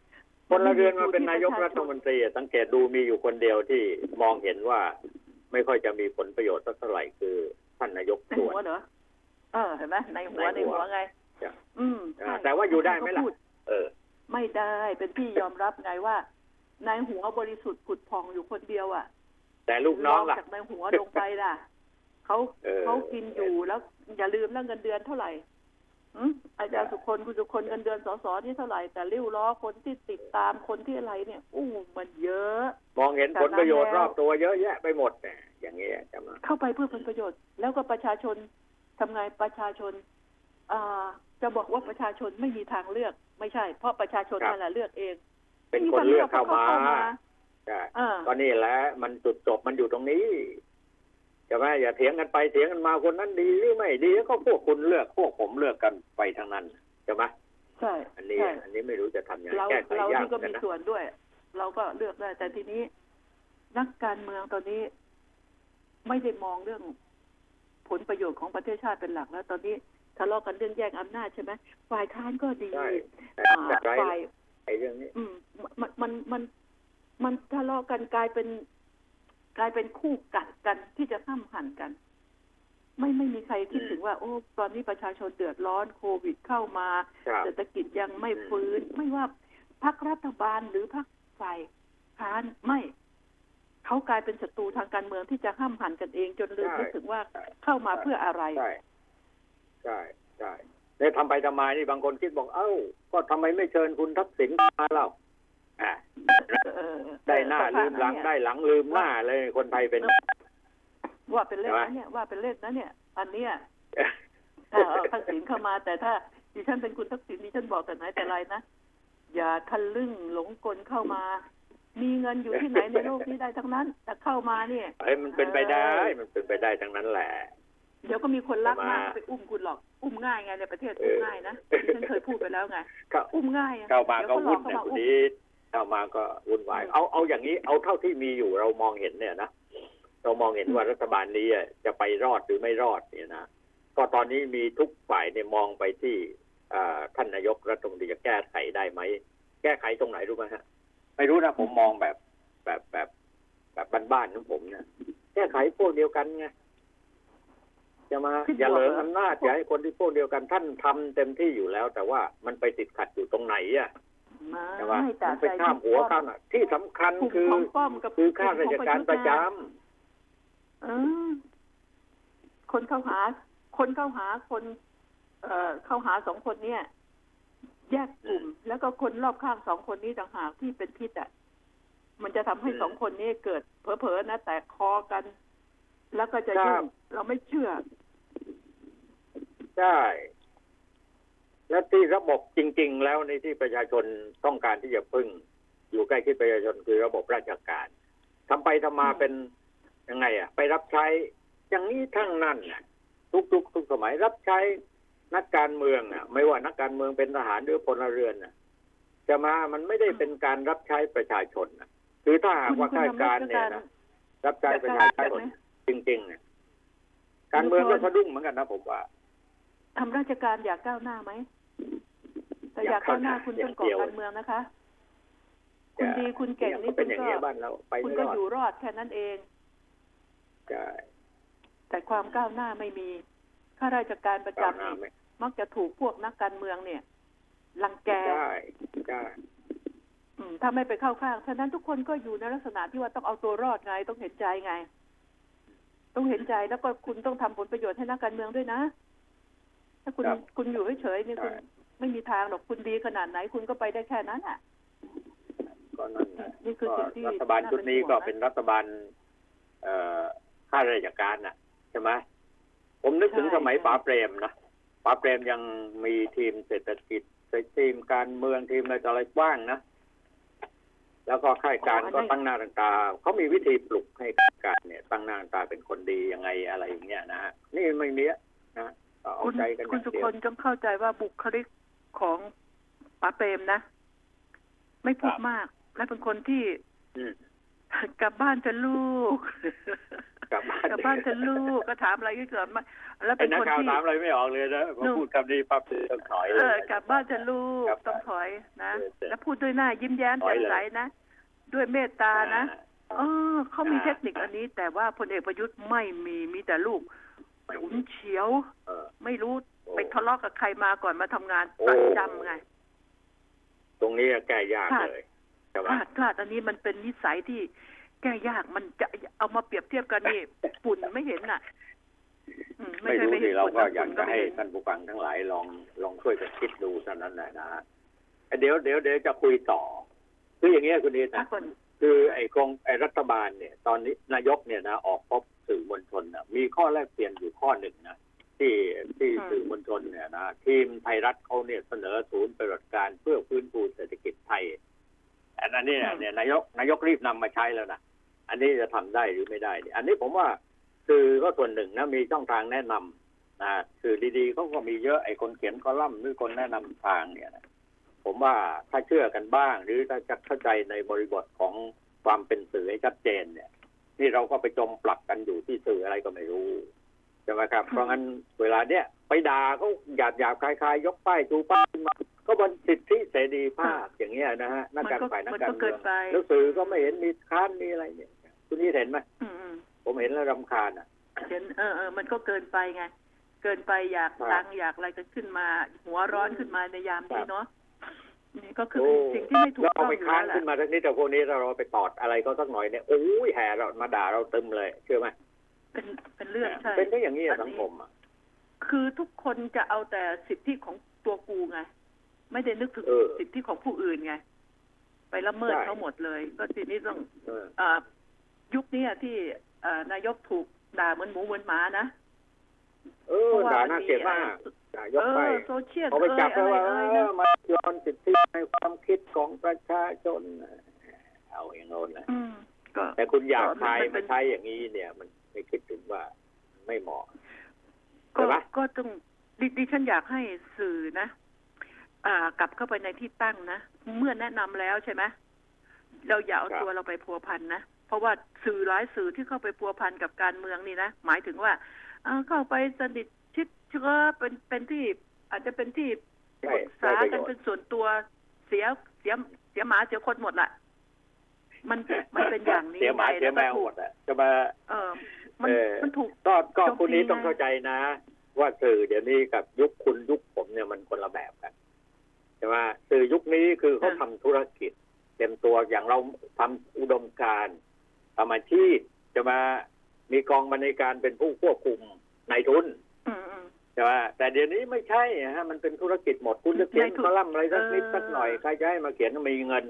คือมันพลเรือนมาเป็นนายกที่รัฐมนตรีอะสังเกตดูมีอยู่คนเดียวที่มองเห็นว่าไม่ค่อยจะมีผลประโยชน์สักเท่าไหร่คือท่านนายกในส่วหัวนเหรอเออเห็นไหมในหัวในในหัวหัวไงจ้ะอืมอ่าใช่แต่ว่าอยู่ได้ไหมล่ะเขาพูดเออ ไม่ได้เป็นที่ยอมรับไงว่า ในหัวบริสุทธิ์ผุดผ่องอยู่คนเดียวอะ แต่ลูกน้องล่ะจากในหัวลงไปล่ะเขาเออเขากินอยู่แล้วอย่าลืมแล้วเงินเดือนเท่าไหร่ อืมอาจารย์สุคนคุณสุคนเงินเดือนสสนี่เท่าไหร่แต่ริ้วล้อคนที่ติดตามคนที่อะไรเนี่ย อู้มันเยอะ มองเห็นผลประโยชน์จากนั้นรอบตัวเยอะแยะไปหมดเนี่ยอย่างนี้ยจะมาเข้าไปเพื่อผลประโยชน์ แล้วก็ประชาชนทำไงประชาชนอ่าจะบอกว่าประชาชนไม่มีทางเลือกไม่ใช่ เพราะประชาชนนั่นแหละเลือกเอง เป็นคนเลือกเข้ามาเข้ามาใช่อ่าก็นี่แหละมันจุดจบมันอยู่ตรงนี้ ใช่ไหมอย่าเถียงกันไปเถียงกันมาคนนั้นดีหรือไม่ดีก็พวกคุณเลือกพวกผมเลือกกันไปทางนั้นใช่ไหมใช่อันนี้ใช่อันนี้ไม่รู้จะทำยังไงเราแก้ไขเรายากนี่ก็เหมือนมีกันนะส่วนด้วย เราก็เลือกได้แต่ทีนี้ นักการเมืองตอนนี้ ไม่ได้มองเรื่องผลประโยชน์ของประเทศชาติเป็นหลักแล้ว ตอนนี้ทะเลาะกันเรื่องแย่งอำนาจใช่ไหมฝ่ายค้านก็ดีใช่แต่อ่าแต่ไรฝ่ายไอ้เรื่องนี้อืมมันมันมันมันทะเลาะกันกลายเป็น กลายเป็นคู่กัดกันที่จะห้ามหันกัน ไม่ไม่มีใครคิดถึงว่า โอ้ ตอนนี้ประชาชนเดือดร้อนโควิดเข้ามาครับเศรษฐกิจยังไม่ฟื้น ไม่ว่าพรรครัฐบาลหรือพรรคฝ่ายค้านไม่เขากลายเป็นศัตรูทางการเมืองที่จะห้ามหันกันเองจนลืมใช่นึกถึงว่าเข้ามาเพื่ออะไรใช่ใช่ใช่เนี่ยทำไปทำมานี่บางคนคิดบอกเอ้า ก็ทำไมไม่เชิญคุณทักษิณมาเล่าอ่าเออ ได้หน้าลืมหลังได้หลังลืมหน้าเลยคนไทยเป็น ว่าเป็นเล่นใช่นะไหมเนี่ยว่าเป็นเล่นนะเนี่ย อันเนี้ยถ้าเอาทักษิณเข้ามาแต่ถ้าดิฉันเป็นคุณทักษิณดิฉันบอกแต่ไหนแต่ไรนะอย่าทะลึ่งหลงกลเข้ามา มีเงินอยู่ที่ไหนในโลกนี้ได้ทั้งนั้น แต่เข้ามาเนี่ยเฮ้ยมันเป็นไปได้ มันเป็นไปได้ทั้งนั้นแหละ เดี๋ยวก็มีคนรักมากมาไปอุ้มคุณหรอก อุ้มง่ายไงในประเทศอุ้มง่ายนะดิฉันเคยพูดไปแล้วไงเข้าอุ้มง่ายอะเข้ามาก็ดี๋ยววุ่นเขาหลนะอกคุณเข้ามาอุ้มนี้ เข้ามาก็วุ่นวาย เอาเอาอย่างนี้ เอาเท่าที่มีอยู่เรามองเห็นเนี่ยนะเรามองเห็นว่ารัฐบาลนี้อะจะไปรอดหรือไม่รอดเนี่ยนะก็ตอนนี้มีทุกฝ่ายเนี่ยมองไปที่อ่าท่านนายกรัฐมนตรีจะแก้ไขได้ไหมแก้ไขตรงไหนรู้ไหมฮะไม่รู้นะผมมองแบบแบบแบบแบบบ้านๆของผมเนี่ยแก้ไขพวกเดียวกันไงจะมาคิดอย่าบวกเหลิงเหรออำนาจอย่าให้คนที่พวกเดียวกันท่านทำเต็มที่อยู่แล้ว แต่ว่ามันไปติดขัดอยู่ตรงไหนอะไม่ ใช่ไหมแต่มันไปข้ามหัวข้ามอะที่สำคัญกลุ่มคือของป้อมกับคือข้าราชการประจกลุ่มของยุทธ์นะเออคนเข้าหา คนเข้าหาคน เอ่อเข้าหาสองคนเนี่ย แยกกลุ่ม แล้วก็คนรอบข้างสองคนนี้ต่างหากที่เป็นพิษอะมันจะทำให้สองคนนี้เกิดเผลอๆนะแตกคอกัน แล้วก็จะยุ่งเราไม่เชื่อำใช่ และที่ระบบจริง ๆ แล้วในที่ประชาชนต้องการที่จะพึ่ง อยู่ใกล้ชิดประชาชนคือระบบราชการทำไปทำมาเป็นยังไงอะ ไปรับใช้อย่างนี้ทั้งนั้นทุกทุกทุกสมัยรับใช้นักการเมืองอะ ไม่ว่านักการเมืองเป็นทหารหรือพลเรือนน่ะจะมามันไม่ได้เป็นการรับใช้ประชาชนนะคือถ้าหากว่าข้าราชการเนี่ยนะรับใช้ประชาชนจริงๆน่ะการเมืองก็สะดุ้งเหมือนกันนะผมว่าทำราชการอยากก้าวหน้าไหม แต่อยากกอายก้าก้าววหหน้าน้าคุณอย่าต้องงก่อเดียวการเมืองนะคะ คุณดีคุณเก่งนี่เป็คุนณอย่างก็นี้ยบ้านเราไปคุณไม่ก็รออดยู่รอดแค่นั้นเองใช่แต่ความก้าวหน้าไม่มีข้าราชการประก้าวจำหน้านี่ไม่มักจะถูกพวกนักการเมืองเนี่ยรังแกใช่ใช่อืมถ้าไม่ไปเข้าข้างฉะนั้นทุกคนก็อยู่ในลักษณะที่ว่าต้องเอาตัวรอดไง ต้องเห็นใจไง ต้องเห็นใจแล้วก็คุณต้องทำผลประโยชน์ให้นักการเมืองด้วยนะ ถ้าคุณคุณอยู่เฉยๆนี่คุณ ไม่มีทางหรอกคุณดีขนาดไหน คุณก็ไปได้แค่นั้นอะก็นั่นนะนี่คือก็สิ่งที่รัฐบาลชุดนี้ก็าเป็นรัฐบาล เอ่อข้าราชการน่ะใช่ไหมผมนึกถึงสมัยป๋าเปรมนะป๋าเปรมยังมีทีมเศรษฐกิจทีมการเมืองทีมอะไรต่ออะไรกว้างนะแล้วก็ข้าราชการก็ตั้งหน้าตั้งตาเขามีวิธีปลุกให้ข้าราชการเนี่ย ตั้งหน้าตั้งตาเป็นคนดียังไงอะไรอย่างเงี้ยนะฮะนี่ไม่มีอะนะก็เอาคุณใจกันอคุณย่างสุเดียควลต้องเข้าใจว่าบุคลิก ของป๋าเปรมนะ ไม่พูดครับมาก และเป็นคนที่อืมกลับบ้านจะลูก กลับบ้านกลับบ้านจะลูกก็ถามอะไรก็เกิดมาแล้วไอ้เป็นนักคนข่าวที่ถามอะไรไม่ออกเลยนะพอนู่นพูดคำนี้ปั๊บต้องถอยเออกลับบ้านจะลูกครับต้องถอยนะเออเออแล้วพูดด้วยหน้ายิ้มแย้มถอแจ่ยมเลยใสนะด้วยเมตตานะอ่าเออเขามีอ่าเทคนิคอันนี้ แต่ว่าพลเอกประยุทธ์ไม่มีมีแต่ลูก ฉุนเฉียวเออไม่รู้โอ้ไปทะเลาะกับใครมาก่อนมาทำงานโอ้ประจำไง ตรงนี้แก้ยากค่ะเลยใช่พไหมลาดพลาดอันนี้มันเป็นนิสัยที่แก้ยากมันจะเอามาเปรียบเทียบกันนี่ฝุ่นไม่เห็นน่ะอืมไม่ใช่รู้ไม่เห็สินเราฝุ่นก็นะอยากฝุ่นจะไม่ให้เห็นท่านผู้ฟังทั้งหลายลองลองช่วยกันคิดดูเท่านั้นแหละนะฮะเดี๋ยวเดี๋ยวเดี๋ยวจะคุยต่อ คืออย่างเงี้ยคุณนิดอะนะคนคือไอ้กองไอ้รัฐบาลเนี่ย ตอนนี้นายกเนี่ยนะออกพบ สื่อมวลชนนะมีข้อแลกเปลี่ยนอยู่ข้อหนึ่งนะที่ที่สื่อมวลชนเนี่ยนะทีมไทยรัฐเขาเนี่ยเสนอศูนย์ปฏิบัติการเพื่อฟื้นฟูเศรษฐกิจไทยอันนี้เนี่ยเนี่ยนายกนายกรีบนำมาใช้แล้วนะอันนี้จะทำได้หรือไม่ได้เนี่ยอันนี้ผมว่าสื่อก็ส่วนหนึ่งนะมีช่องทางแนะนำนะสื่อดีๆเขาก็มีเยอะไอ้คนเขียนคอลัมน์หรือคนแนะนำทางเนี่ยนะผมว่าถ้าเชื่อกันบ้าง หรือถ้าจะเข้าใจในบริบทของความเป็นสื่อให้ชัดเจนเนี่ย นี่เราก็ไปจมปลักกันอยู่ที่สื่ออะไรก็ไม่รู้ใช่ไหมครับ เพราะงั้นเวลาเนี้ยไปด่าเขาหยาบหยาบคลายคลายยกป้ายชูป้ายขึ้นมาก็บนสิทธิเสรีภาพอย่างเงี้ยนะฮะนักการมันก็ฝ่ายนักมันการก็เมืเกิองนไปแล้วสื่อก็ไม่เห็นมีค้านมีอะไรเนี่ยคุณนี่เห็นไหมอืมอืมผมเห็นแล้วรำคาญอะเห็นเออเออมันก็เกินไปไง เกินไปอยากครับดังอยากอะไรกันขึ้นมา หัวร้อนขึ้นมาในยามนี้ครับเนาะ นี่ก็คือโอ้สิ่งที่ไม่ถูกแล้วต้อเอางไปอยู่ค้าแล้นวแหละขึ้นมาทั้งนี้แต่พวกนี้เราไปตอดอะไรก็สักหน่อยเนี่ยโอ้ยแห่เรามาด่าเราตึมเลยเชื่อไหมเป็นเป็นเรื่องใช่เป็นได้อย่างนี้อะอันนี้สังคมอะคือทุกคนจะเอาแต่สิทธิของตัวกูไงไม่ได้นึกถึงเออสิทธิของผู้อื่นไงไปละเมิดใช่เขาหมดเลย ก็ทีนี้ต้องเอออ่ายุคเนี้ยที่อ่านายกถูกด่าเหมือนหมูเหมือนหมานะ เออด่าน่าเกลียดมากด่ายกเอไปอโซเชียลเขาไปจับเอ่แล้วยว่าอะไรเอเอ่ยอนะมาย้อนสิทธิในความคิดของประชาชน เอาอย่างโน้นนะอืมก็แต่คุณอยากก็มันใครมันเป็มานใช้อย่างนี้เนี่ย มันไม่คิดถึงว่าไม่เหมาะก็ใช่ปะก็ต้องดิดิฉันอยากให้สื่อนะอ่ากลับเข้าไปในที่ตั้งนะ เมื่อแนะนำแล้วใช่ไหมเราอย่าเอาตัวเราไปพัวพันนะ เพราะว่าสื่อหลายสื่อที่เข้าไปพัวพันกับการเมืองนี่นะ หมายถึงว่า เอ่อเข้าไปสนิทชิดเชื้อเป็นเป็นที่อาจจะเป็นที่ปใช่รึกษาได้ประกันโยชเป็นน์ส่วนตัวเสียเสียเสียหมาเสียคนหมดละมันมันเป็นอย่างนี้เสียหมาไปเสียแมวถูหมกดอะจะมาเออมันเออมันถูกก็ก็โจมตีคุณนี้ต้องไงเข้าใจนะ ว่าสื่อเดี๋ยวนี้กับยุคคุณยุคผมเนี่ยมันคนละแบบกันใช่ไหมสื่อยุคนี้คือเขาค่ะทำธุรกิจ เต็มตัวอย่างเราทำอุดมการณ์ทำอาชีพจะมา มีกองบรรณาการเป็นผู้ควบคุมนายทุนอืมอืมใช่ไหมแต่เดี๋ยวนี้ไม่ใช่ฮะมันเป็นธุรกิจหมดคุณจะเขียนนายทุนคอลัมน์อะไรสักนิดเออสักหน่อยใครจะให้มาเขียนมีเงิน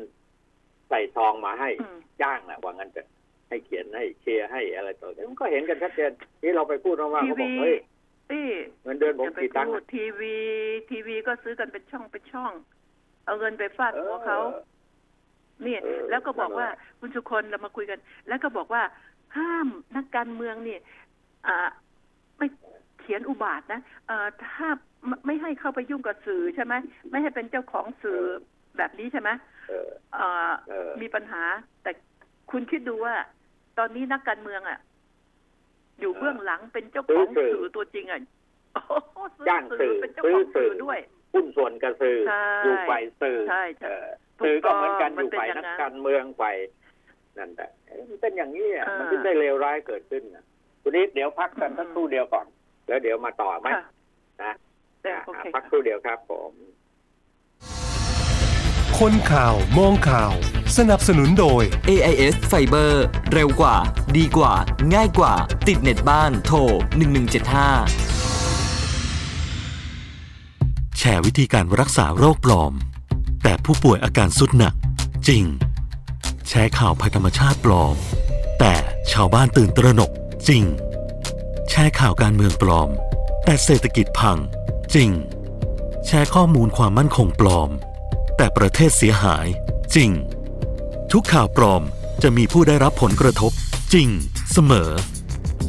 ใส่ซองมาให้อืมจ้างอะว่างั้นจะให้เขียนให้เชียร์ให้อะไรต่ออะไรมันก็เห็นกันชัดเจนที่เราไปพูดว่างๆทีเขาบอกวีเฮ้ยที่เงินเดือนผมอย่าไปกี่ตังค์พูดทีวีทีวีก็ซื้อกันเป็นช่องเป็นช่อง เอาเงินไปฟาดหัวเขาเนี่ยเออแล้วก็บอกว่านั่นแหละคุณสุคนเรามาคุยกัน แล้วก็บอกว่า ห้ามนักการเมืองเนี่ยอ่าไม่เขียนอุบาทนะเอ่อถ้าไม่ไม่ให้เข้าไปยุ่งกับสื่อใช่ไหมไม่ให้เป็นเจ้าของสื่อแบบนี้ใช่ไหมเออเอ่อเออมีปัญหา แต่คุณคิดดูว่า ตอนนี้นักการเมืองอะ อยู่เบื้องหลังเป็นเจ้าของซื้อสื่อสื่อตัวจริงอะโอ้โหซื้อจ้างสื่สื่ออเป็นเจ้าของซื้อสื่สื่ออด้วยหุ้นส่วนกระสือใช่อยู่ฝ่ายสื่อใช่ใช่เออถูกสื่อก็เหมือนกันต้อองยู่ฝ่ายมันเป็นอย่างนั้นนักการเมืองฝ่าย นั่นแหละเอ๊ะมันเป็นอย่างนี้อะอ่ามัมันถึงได้เลวร้ายเกิดขึ้นนะคุณนิดเดี๋ยวพักกันอืมสักครู่เดียวก่อน แล้วเดี๋ยวมาต่อไหมค่ะนะแต่อะโอเคพักค่ะครู่เดียวครับผมคนข่าวมองข่าว สนับสนุนโดย AIS Fiber เร็วกว่า ดีกว่า ง่ายกว่า ติดเน็ตบ้านโทร 1175 แชร์วิธีการรักษาโรคปลอม แต่ผู้ป่วยอาการสุดหนัก จริง แชร์ข่าวภัยธรรมชาติปลอม แต่ชาวบ้านตื่นตระหนกจริง แชร์ข่าวการเมืองปลอม แต่เศรษฐกิจพัง จริง แชร์ข้อมูลความมั่นคงปลอม แต่ประเทศเสียหาย จริง ทุกข่าวปลอมจะมีผู้ได้รับผลกระทบ จริง เสมอ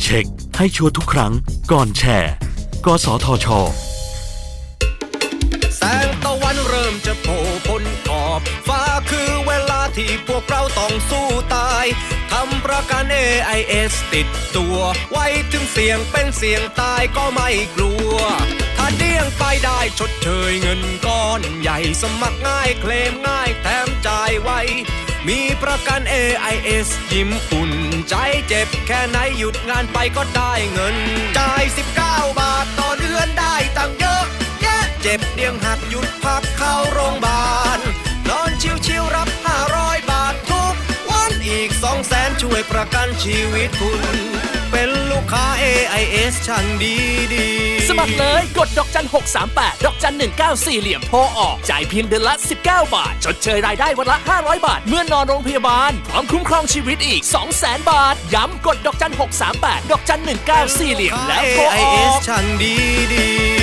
เช็คให้ชัวร์ทุกครั้งก่อนแชร์ กสทช ที่พวกเราต้องสู้ตายทำประกัน AIS ติดตัว ไว้ถึงเสียงเป็นเสียงตายก็ไม่กลัว ถ้าเดี้ยงไปได้ชดเชยเงินก้อนใหญ่สมัครง่ายเคลมง่ายแถมจ่ายไวมีประกัน AIS ยิ้มอุ่น ใจเจ็บแค่ไหนหยุดงานไปก็ได้เงิน จ่าย 19 บาทต่อเดือนได้ตังเยอะ แยะเจ็บเดียงหักหยุดพักเข้าโรงพยาบาล ประกันชีวิตคุณ เป็นลูกค้า AIS ช่างดีดีๆสมัครเลยกดดอกจัน 638 ดอกจัน 194 เหลี่ยมโทรออก จ่ายเพียงเดือนละ 19 บาท ชดเชยรายได้วันละ 500 บาท เมื่อนอนโรงพยาบาล พร้อมคุ้มครองชีวิตอีก 200,000 บาท ย้ำกดดอกจัน 638 ดอกจัน 194 เหลี่ยมแล้วโทรอ AIS อกช่างดีดี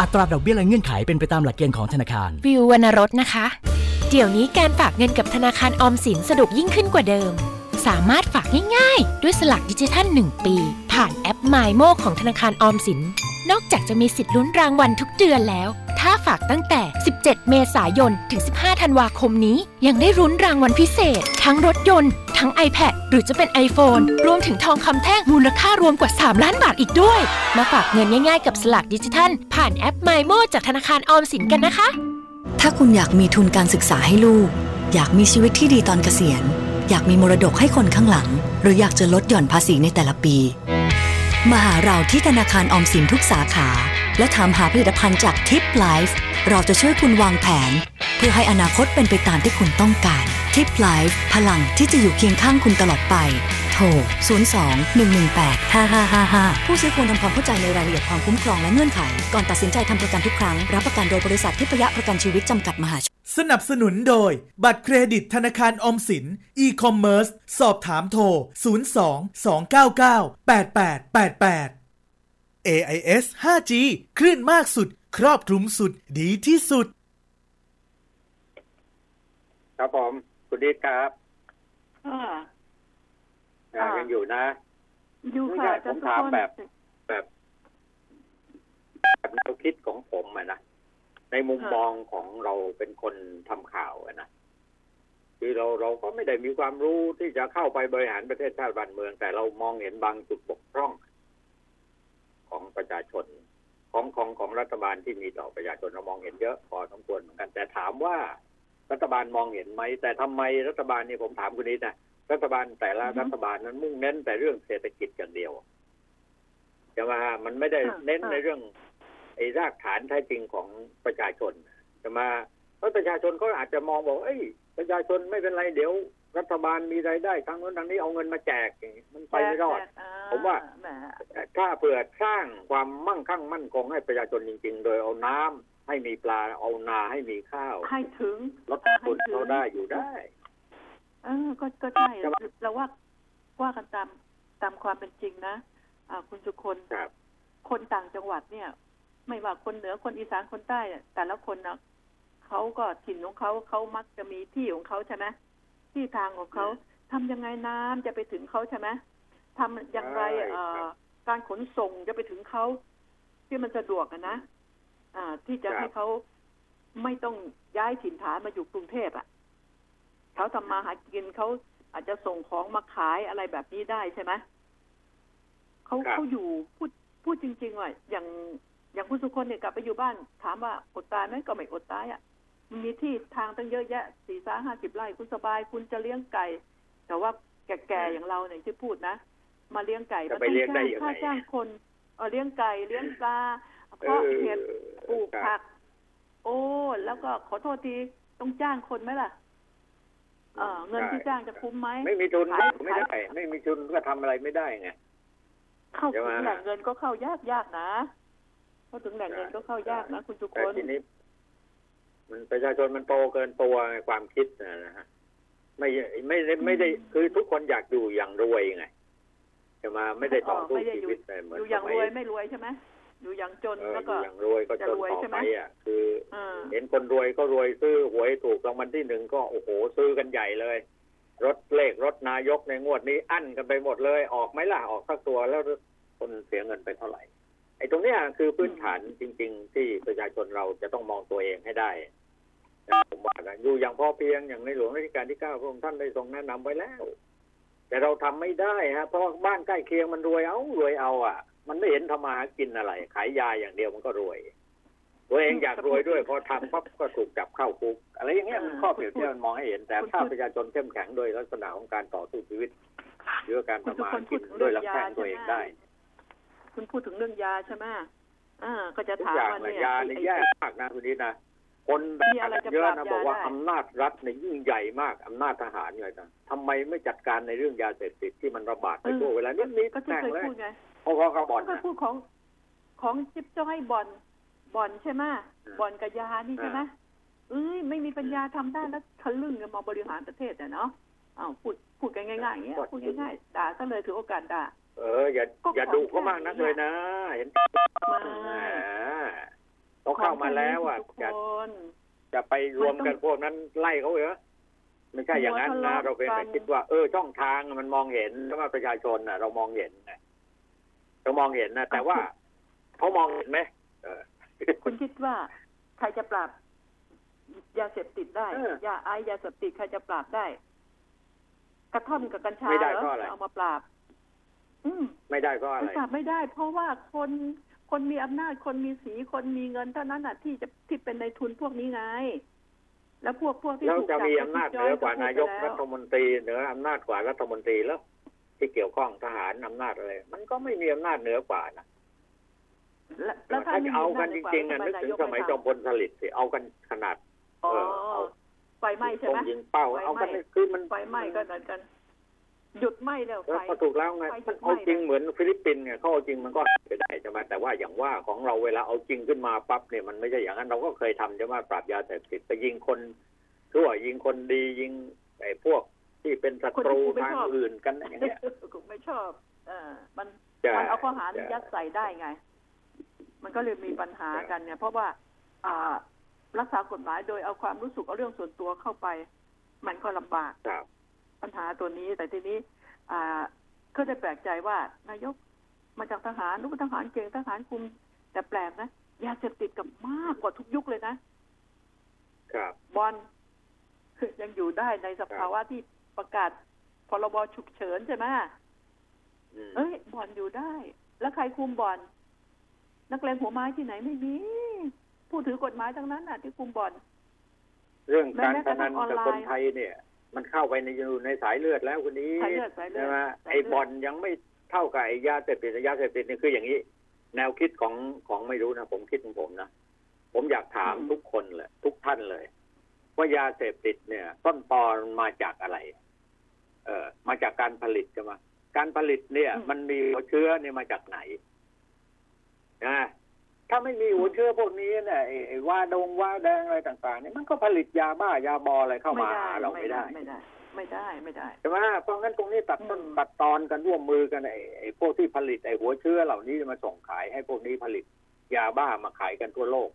อัตราดอกเบี้ยและเงื่อนไขเป็นไปตามหลักเกณฑ์ของธนาคาร วิววรรณรสนะคะ เดี๋ยวนี้การฝากเงินกับธนาคารออมสินสะดวกยิ่งขึ้นกว่าเดิม สามารถฝากง่ายๆ ด้วยสลักดิจิทัล 1 ปี ผ่านแอป m y m o ของธนาคารออมสิน นอกจากจะมีสิทธิ์ลุ้นรางวัลทุกเดือนแล้ว ถ้าฝากตั้งแต่ 17 เมษายน ถึง 15 ธันวาคมนี้ ยังได้รุ้นรางวัลพิเศษ ทั้งรถยนต์ ทั้ง iPad หรือจะเป็น iPhone รวมถึงทองคำแท่งมูลค่ารวมกว่า 3 ล้านบาทอีกด้วย มาฝากเงินง่ายๆ กับสลักดิจิทัล ผ่านแอป MyMo จากธนาคารออมสินกันนะคะ ถ้าคุณอยากมีทุนการศึกษาให้ลูก อยากมีชีวิตที่ดีตอนเกษียณ อยากมีมรดกให้คนข้างหลัง หรืออยากจะลดหย่อนภาษีในแต่ละปี มาหาเราที่ธนาคารออมสินทุกสาขา และถามหาผลิตภัณฑ์จากทิปไลฟ์เราจะช่วยคุณวางแผน เพื่อให้อนาคตเป็นไปตามที่คุณต้องการทิปไลฟ์พลังที่จะอยู่เคียงข้างคุณตลอดไป ทร 02 118 5555 ผู้ซื้อควรทำความเข้าใจในรายละเอียดความคุ้มครองและเงื่อนไข ก่อนตัดสินใจทำประกันทุกครั้ง รับประกันโดยบริษัททิพยประกันชีวิตจำกัดมหาชน สนับสนุนโดย บัตรเครดิตธนาคารออมสิน e-commerce สอบถามโทร 02 299 8888 AIS 5G คลื่นมากสุด ครอบคลุมสุด ดีที่สุด ครับผม คุณดิษครับอ่า อ่ายังอยู่นะอยู่ไม่ค่ะใช่อาจารย์ผมถามสุพลแบบ แบบ แบบแนวคิดของผมอะนะในมุมค่ะมองของเราเป็นคนทำข่าวอะนะคือเราเราก็ไม่ได้มีความรู้ที่จะเข้าไปบริหารประเทศชาติบ้านเมือง แต่เรามองเห็นบางจุดบกพร่อง ของประชาชน ของของของรัฐบาลที่มีต่อประชาชนเรามองเห็นเยอะพอสมควรเหมือนกัน แต่ถามว่ารัฐบาลมองเห็นไหมแต่ทำไมรัฐบาลนี่ผมถามคุณนิดนะ รัฐบาลแต่ละรัฐบาลนั้นมุ่งเน้นแต่เรื่องเศรษฐกิจอย่างเดียวจะมามันไม่ได้ค่ะเน้นค่ะในเรื่องไอ้รากฐานแท้จริงของประชาชนจะมาเพราะประชาชนก็อาจจะมองบอกเอ้ย ประชาชนไม่เป็นไรเดี๋ยว รัฐบาลมีรายได้ทางโน้นทางนี้เอาเงินมาแจกอย่างนี้มันไปไม่รอดแจกๆผมว่าแหมถ้าเผื่อสร้างความมั่งคั่งมั่นคงให้ประชาชนจริง ๆ โดยเอาน้ำให้มีปลาเอานาให้มีข้าว ให้ถึงลดต้นทุนเขาได้อยู่ได้ เออก็ก็ใช่ใช่ไหมเราว่าว่ากันตามตามความเป็นจริงนะอ่าคุณสุคนครับคนต่างจังหวัดเนี่ย ไม่ว่าคนเหนือคนอีสานคนใต้เนี่ยแต่ละคนนะเขาก็ถิ่นของเขาเขามักจะมีที่ของเขาใช่ไหมที่ทางของเขาทำยังไงน้ำจะไปถึงเขาใช่ไหมทำอย่างไรใช่เอ่อครับการขนส่งจะไปถึงเขาที่มันสะดวกอะนะอ่า ที่จะครับให้เขาไม่ต้องย้ายถิ่นฐานมาอยู่กรุงเทพอะ เขาทำมาหากินเขาอาจจะส่งของมาขายอะไรแบบนี้ได้ใช่ไหมเขาครับเขาอยู่พูดพูดจริงๆว่าอย่างอย่างคุณสุคนเนี่ยกลับไปอยู่บ้าน ถามว่าอดตายไหมก็ไม่อดตายอะ่ะมันมีที่ทางตั้งเยอะแยะสี่สาห้าสิบไร่คุณสบาย คุณจะเลี้ยงไก่ แต่ว่าแก่ๆอย่างเราเนี่ยที่พูดนะมาเลี้ยงไก่จะมันไปต้องเลี้ยงได้จ้างยังไงค่าจ้างคนเออเลี้ยงไก่เลี้ยงปลาเพาะเห็ดปลูกครับผัก โอ้แล้วก็ขอโทษทีต้องจ้างคนไหมล่ะ เออเงินที่จ้างจะคุ้มไหมไม่มีทุนขายก็ไม่ได้ไม่มีทุนก็ทำอะไรไม่ได้ไงเข้าใช่ถึไหมงแหล่งเงินก็เข้ายากยากๆนะเข้าถึงแหล่งเงินก็เข้ายากนะคุณสุคแต่นทีนี้มันประชาชนมันโตเกินตัวไงความคิดนะนะฮะไม่ไม่ได้ไม่ได้คือทุกคนอยากอยู่อย่างรวยไงจะมาไม่ได้ต่อสู้ไม่ได้ชีอยู่วิตเลยเหมือนอยู่อย่างสมัรวยไม่รวยใช่ไหม อยู่อย่างจนเออแล้วอก็ยู่อย่างรวยก็จจะนรวยต่อใช่ไหไปมอะคือเออเห็นคนรวยก็รวยซื้อหวยถูกรางวัลที่หนึ่งก็โอ้โหซื้อกันใหญ่เลย รถเลขรถนายกในงวดนี้อั้นกันไปหมดเลย ออกไหมล่ะออกสักตัวแล้วคนเสียเงินไปเท่าไหร่ไอ้ตรงเนี้ยคือพื้นฐานจริง ๆ ที่ประชาชนเราจะต้องมองตัวเองให้ได้นะผมว่านะอยู่อย่างพอเพียงอย่างในหลวงรัชกาลที่เก้าพระองค์ท่านได้ทรงแนะนำไว้แล้ว แต่เราทำไม่ได้ฮะเพราะว่าบ้านใกล้เคียงมันรวยเอารวยเอาอะ มันไม่เห็นทำมาหากินอะไร ขายยาอย่างเดียวมันก็รวย ตัวเองอยากรวยด้วยพอทำปั๊บก็ถูกจับเข้าคุกอะไรอย่างเงี้ยมันข้อเปรียบเทียบมันมองให้เห็นแต่ถ้าประชาชนเข้มแข็งโดยลักษณะของการต่อสู้ชีวิตหรือการคุณทำสุมาคหานพูกิดนถึงโดเรื่ยองรับยาแทงตัวใช่เองไหมได้ คุณพูดถึงเรื่องยาใช่ไหมอ่าก็จะทุกถามอย่างว่าเลยเนี่ยยาเนี่ยไอ้แย่มากนะคุณนี้นะคนแบมีอะไรบจะเยอะปรานะบบอกว่ายาได้อำนาจรัฐเนี่ยยิ่งใหญ่มากอำนาจทหารเลยนะทำไมไม่จัดการในเรื่องยาเสพติดที่มันระบาดไปทั่วเวลานี้มีก็ที่แม่งเคยเลยพูดไง พอๆกับบ่อนก็นะพูดของของจิ๊บจ้อยบ่อนบ่อนใช่ไหมอืมบ่อนกับยานี่ใช่ไหมเอ้ยไม่มีปัญญาทำได้แล้วทะลึ่งกันมาบริหารประเทศเนี่ยเนาะอ้าวพูดพูดกันง่ายๆอย่างเงี้ยพูดง่ายๆด่าซะเลยถือโอกาสด่าเอออย่าก็อย่าของดูเขามากนักแค่นี้เลยนะเห็นไม่แหมเขาเข้ามาแล้วอะทุกจะคนจะไปรวมมันต้องกันพวกนั้นไล่เขาเหรอไม่ใช่อย่างนั้นหัวนะทะเลาะเราเป็นกัแต่นคิดว่า เออช่องทางมันมองเห็นเพราะว่าประชาชนน่ะ เรามองเห็นไง เรามองเห็นนะแต่ว่าเขามองเห็นไหมเออคุณคิดว่าใครจะปราบยาเสพติดได้เออยาไอซ์ยาเสพติดใครจะปราบได้ กระท่อมกับกัญชาไม่ได้เหรเพราะออะไรเอามาปราบ อืมไม่ได้ก็อะมันไรปราบไม่ได้ เพราะว่าคนคนมีอำนาจคนมีสีคนมีเงินเท่านั้นน่ะ ที่จะที่เป็นในทุนพวกนี้ไงแล้วพวกพวกที่แล้วถูกจะจับมีอำนาจเหนือกว่านายกก็รัพูดฐไปมนตรีเหนืออำนาจกว่ารัฐมนตรีแล้ว ที่เกี่ยวข้องทหารอำนาจอะไร มันก็ไม่มีอำนาจเหนือกว่านะแล้วแล้วถ้าถ้าไม่จะมีเอาอำกันาจนเหจนือกว่าริงๆอะนึกทำไนถึงยสมัยจอมพลสฤษดิ์สิเอากันขนาดอ๋อเออเอาไฟไหม้ใช่ตรไหมงยิงเป้าไฟเอากันไหม้คือมันไฟไหม้ก็เหมือนกัน หยุดไหม้แล้วแล้วไฟก็ถูกแล้วไงไฟหมัยุนดไหเอาม้จริงเลยเหมือนฟิลิปปินส์ไงเขาเอาจริงมันก็ไปได้ใช่ไหมแต่ว่าอย่างว่าของเราเวลาเอาจริงขึ้นมาปั๊บเนี่ยมันไม่ใช่อย่างนั้นเราก็เคยทำใช่ไหมปราบยาเสพติดไปยิงคนชั่วยิงคนดียิงไอ้พวก ที่เป็นศัตรูทางอื่นกันอย่างเงี้ยกูไม่ชอบเออมันใช่มันเอาข้อหาใช่ยัดใส่ได้ไง มันก็เลยมีปัญหากันเนี่ย เพราะว่า อ่ารักษากฎหมายโดยเอาความรู้สึกเอาเรื่องส่วนตัวเข้าไป มันก็ลำบากครับปัญหาตัวนี้ แต่ทีนี้ อ่า ก็ได้แปลกใจว่านายกมาจากทหารลูกทหารเก่งทหารคุม แต่แปลกนะยาเสพติดกับมากกว่าทุกยุคเลยนะครับบอลยังอยู่ได้ในสภาวะที่ ประกาศพรบฉุกเฉินใช่ไหมอืมเอ้ยบ่อนอยู่ได้ แล้วใครคุมบ่อน นักเลงหัวไม้ที่ไหนไม่มี ผู้ถือกฎหมายทั้งนั้นน่ะ ที่คุมบ่อน เรื่องการแม้พกระทั่นันงออนกับไลน์คนไทยเนี่ย มันเข้าไปในอยู่ในสายเลือดแล้วคนนี้สายเลือดสายเลือดใช่ไหมสายเลือดไอ้บอลยังไม่เท่ากับไอ้ยาเสพติดยาเสพติดนี่คืออย่างนี้ แนวคิดของของไม่รู้นะผมคิดของผมนะผมอยากถามทุกคนเลยทุกท่านเลย ว่ายาเสพติดเนี่ย ต้นตอมันมาจากอะไร เออมาจากการผลิตใช่ไหมการผลิตเนี่ย มันมีหัวเชื้อเนี่ยมาจากไหนนะถ้าไม่มีหัวเชื้อพวกนี้เนี่ยไอ้ไอ้ว่าดงว่าแดงอะไรต่างๆเนี่ยมันก็ผลิตยาบ้ายาบออะไรเข้ามาหาเราไม่ได้ ไม่ได้ ไม่ได้ไม่ได้ใช่ไหมเพราะงั้นตรงนี้ตัดต้นตัดตอนกันร่วมมือกันไอ้ไอ้พวกที่ผลิตไอ้หัวเชื้อเหล่านี้มาส่งขายให้พวกนี้ผลิตยาบ้ามาขายกันทั่วโลก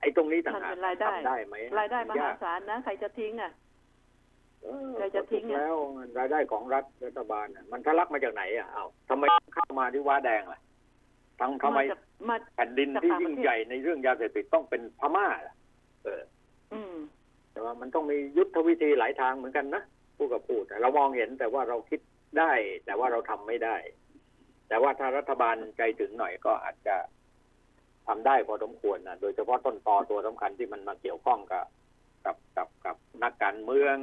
ไอ้ตรงนี้ต่างมันหากเป็นรายได้ทำได้ไหมรายได้มหายากศาลนะใครจะทิ้งอะ เออใครจะทิ้งอะ แล้วรายได้ของรัฐรัฐบาลน่ะมันทะลักมาจากไหนอะเอ้าทำไมเข้ามาที่ว้าแดงล่ะทั้งทำไมาจากมา แผ่นดินจากที่ต่างประเทศยิ่งใหญ่ในเรื่องยาเสพติดต้องเป็นพม่าล่ะเออ อืม แต่ว่ามันต้องมียุทธวิธีหลายทางเหมือนกันนะพูดกับพูดแต่เรามองเห็นแต่ว่าเราคิดได้ แต่ว่าเราทำไม่ได้ แต่ว่าถ้ารัฐบาลใจถึงหน่อยก็อาจจะทำได้พอสมควรนะโดยเฉพาะต้นตอตัวสำคัญที่มันมาเกี่ยวข้องกับกับกับกับนักการเมือง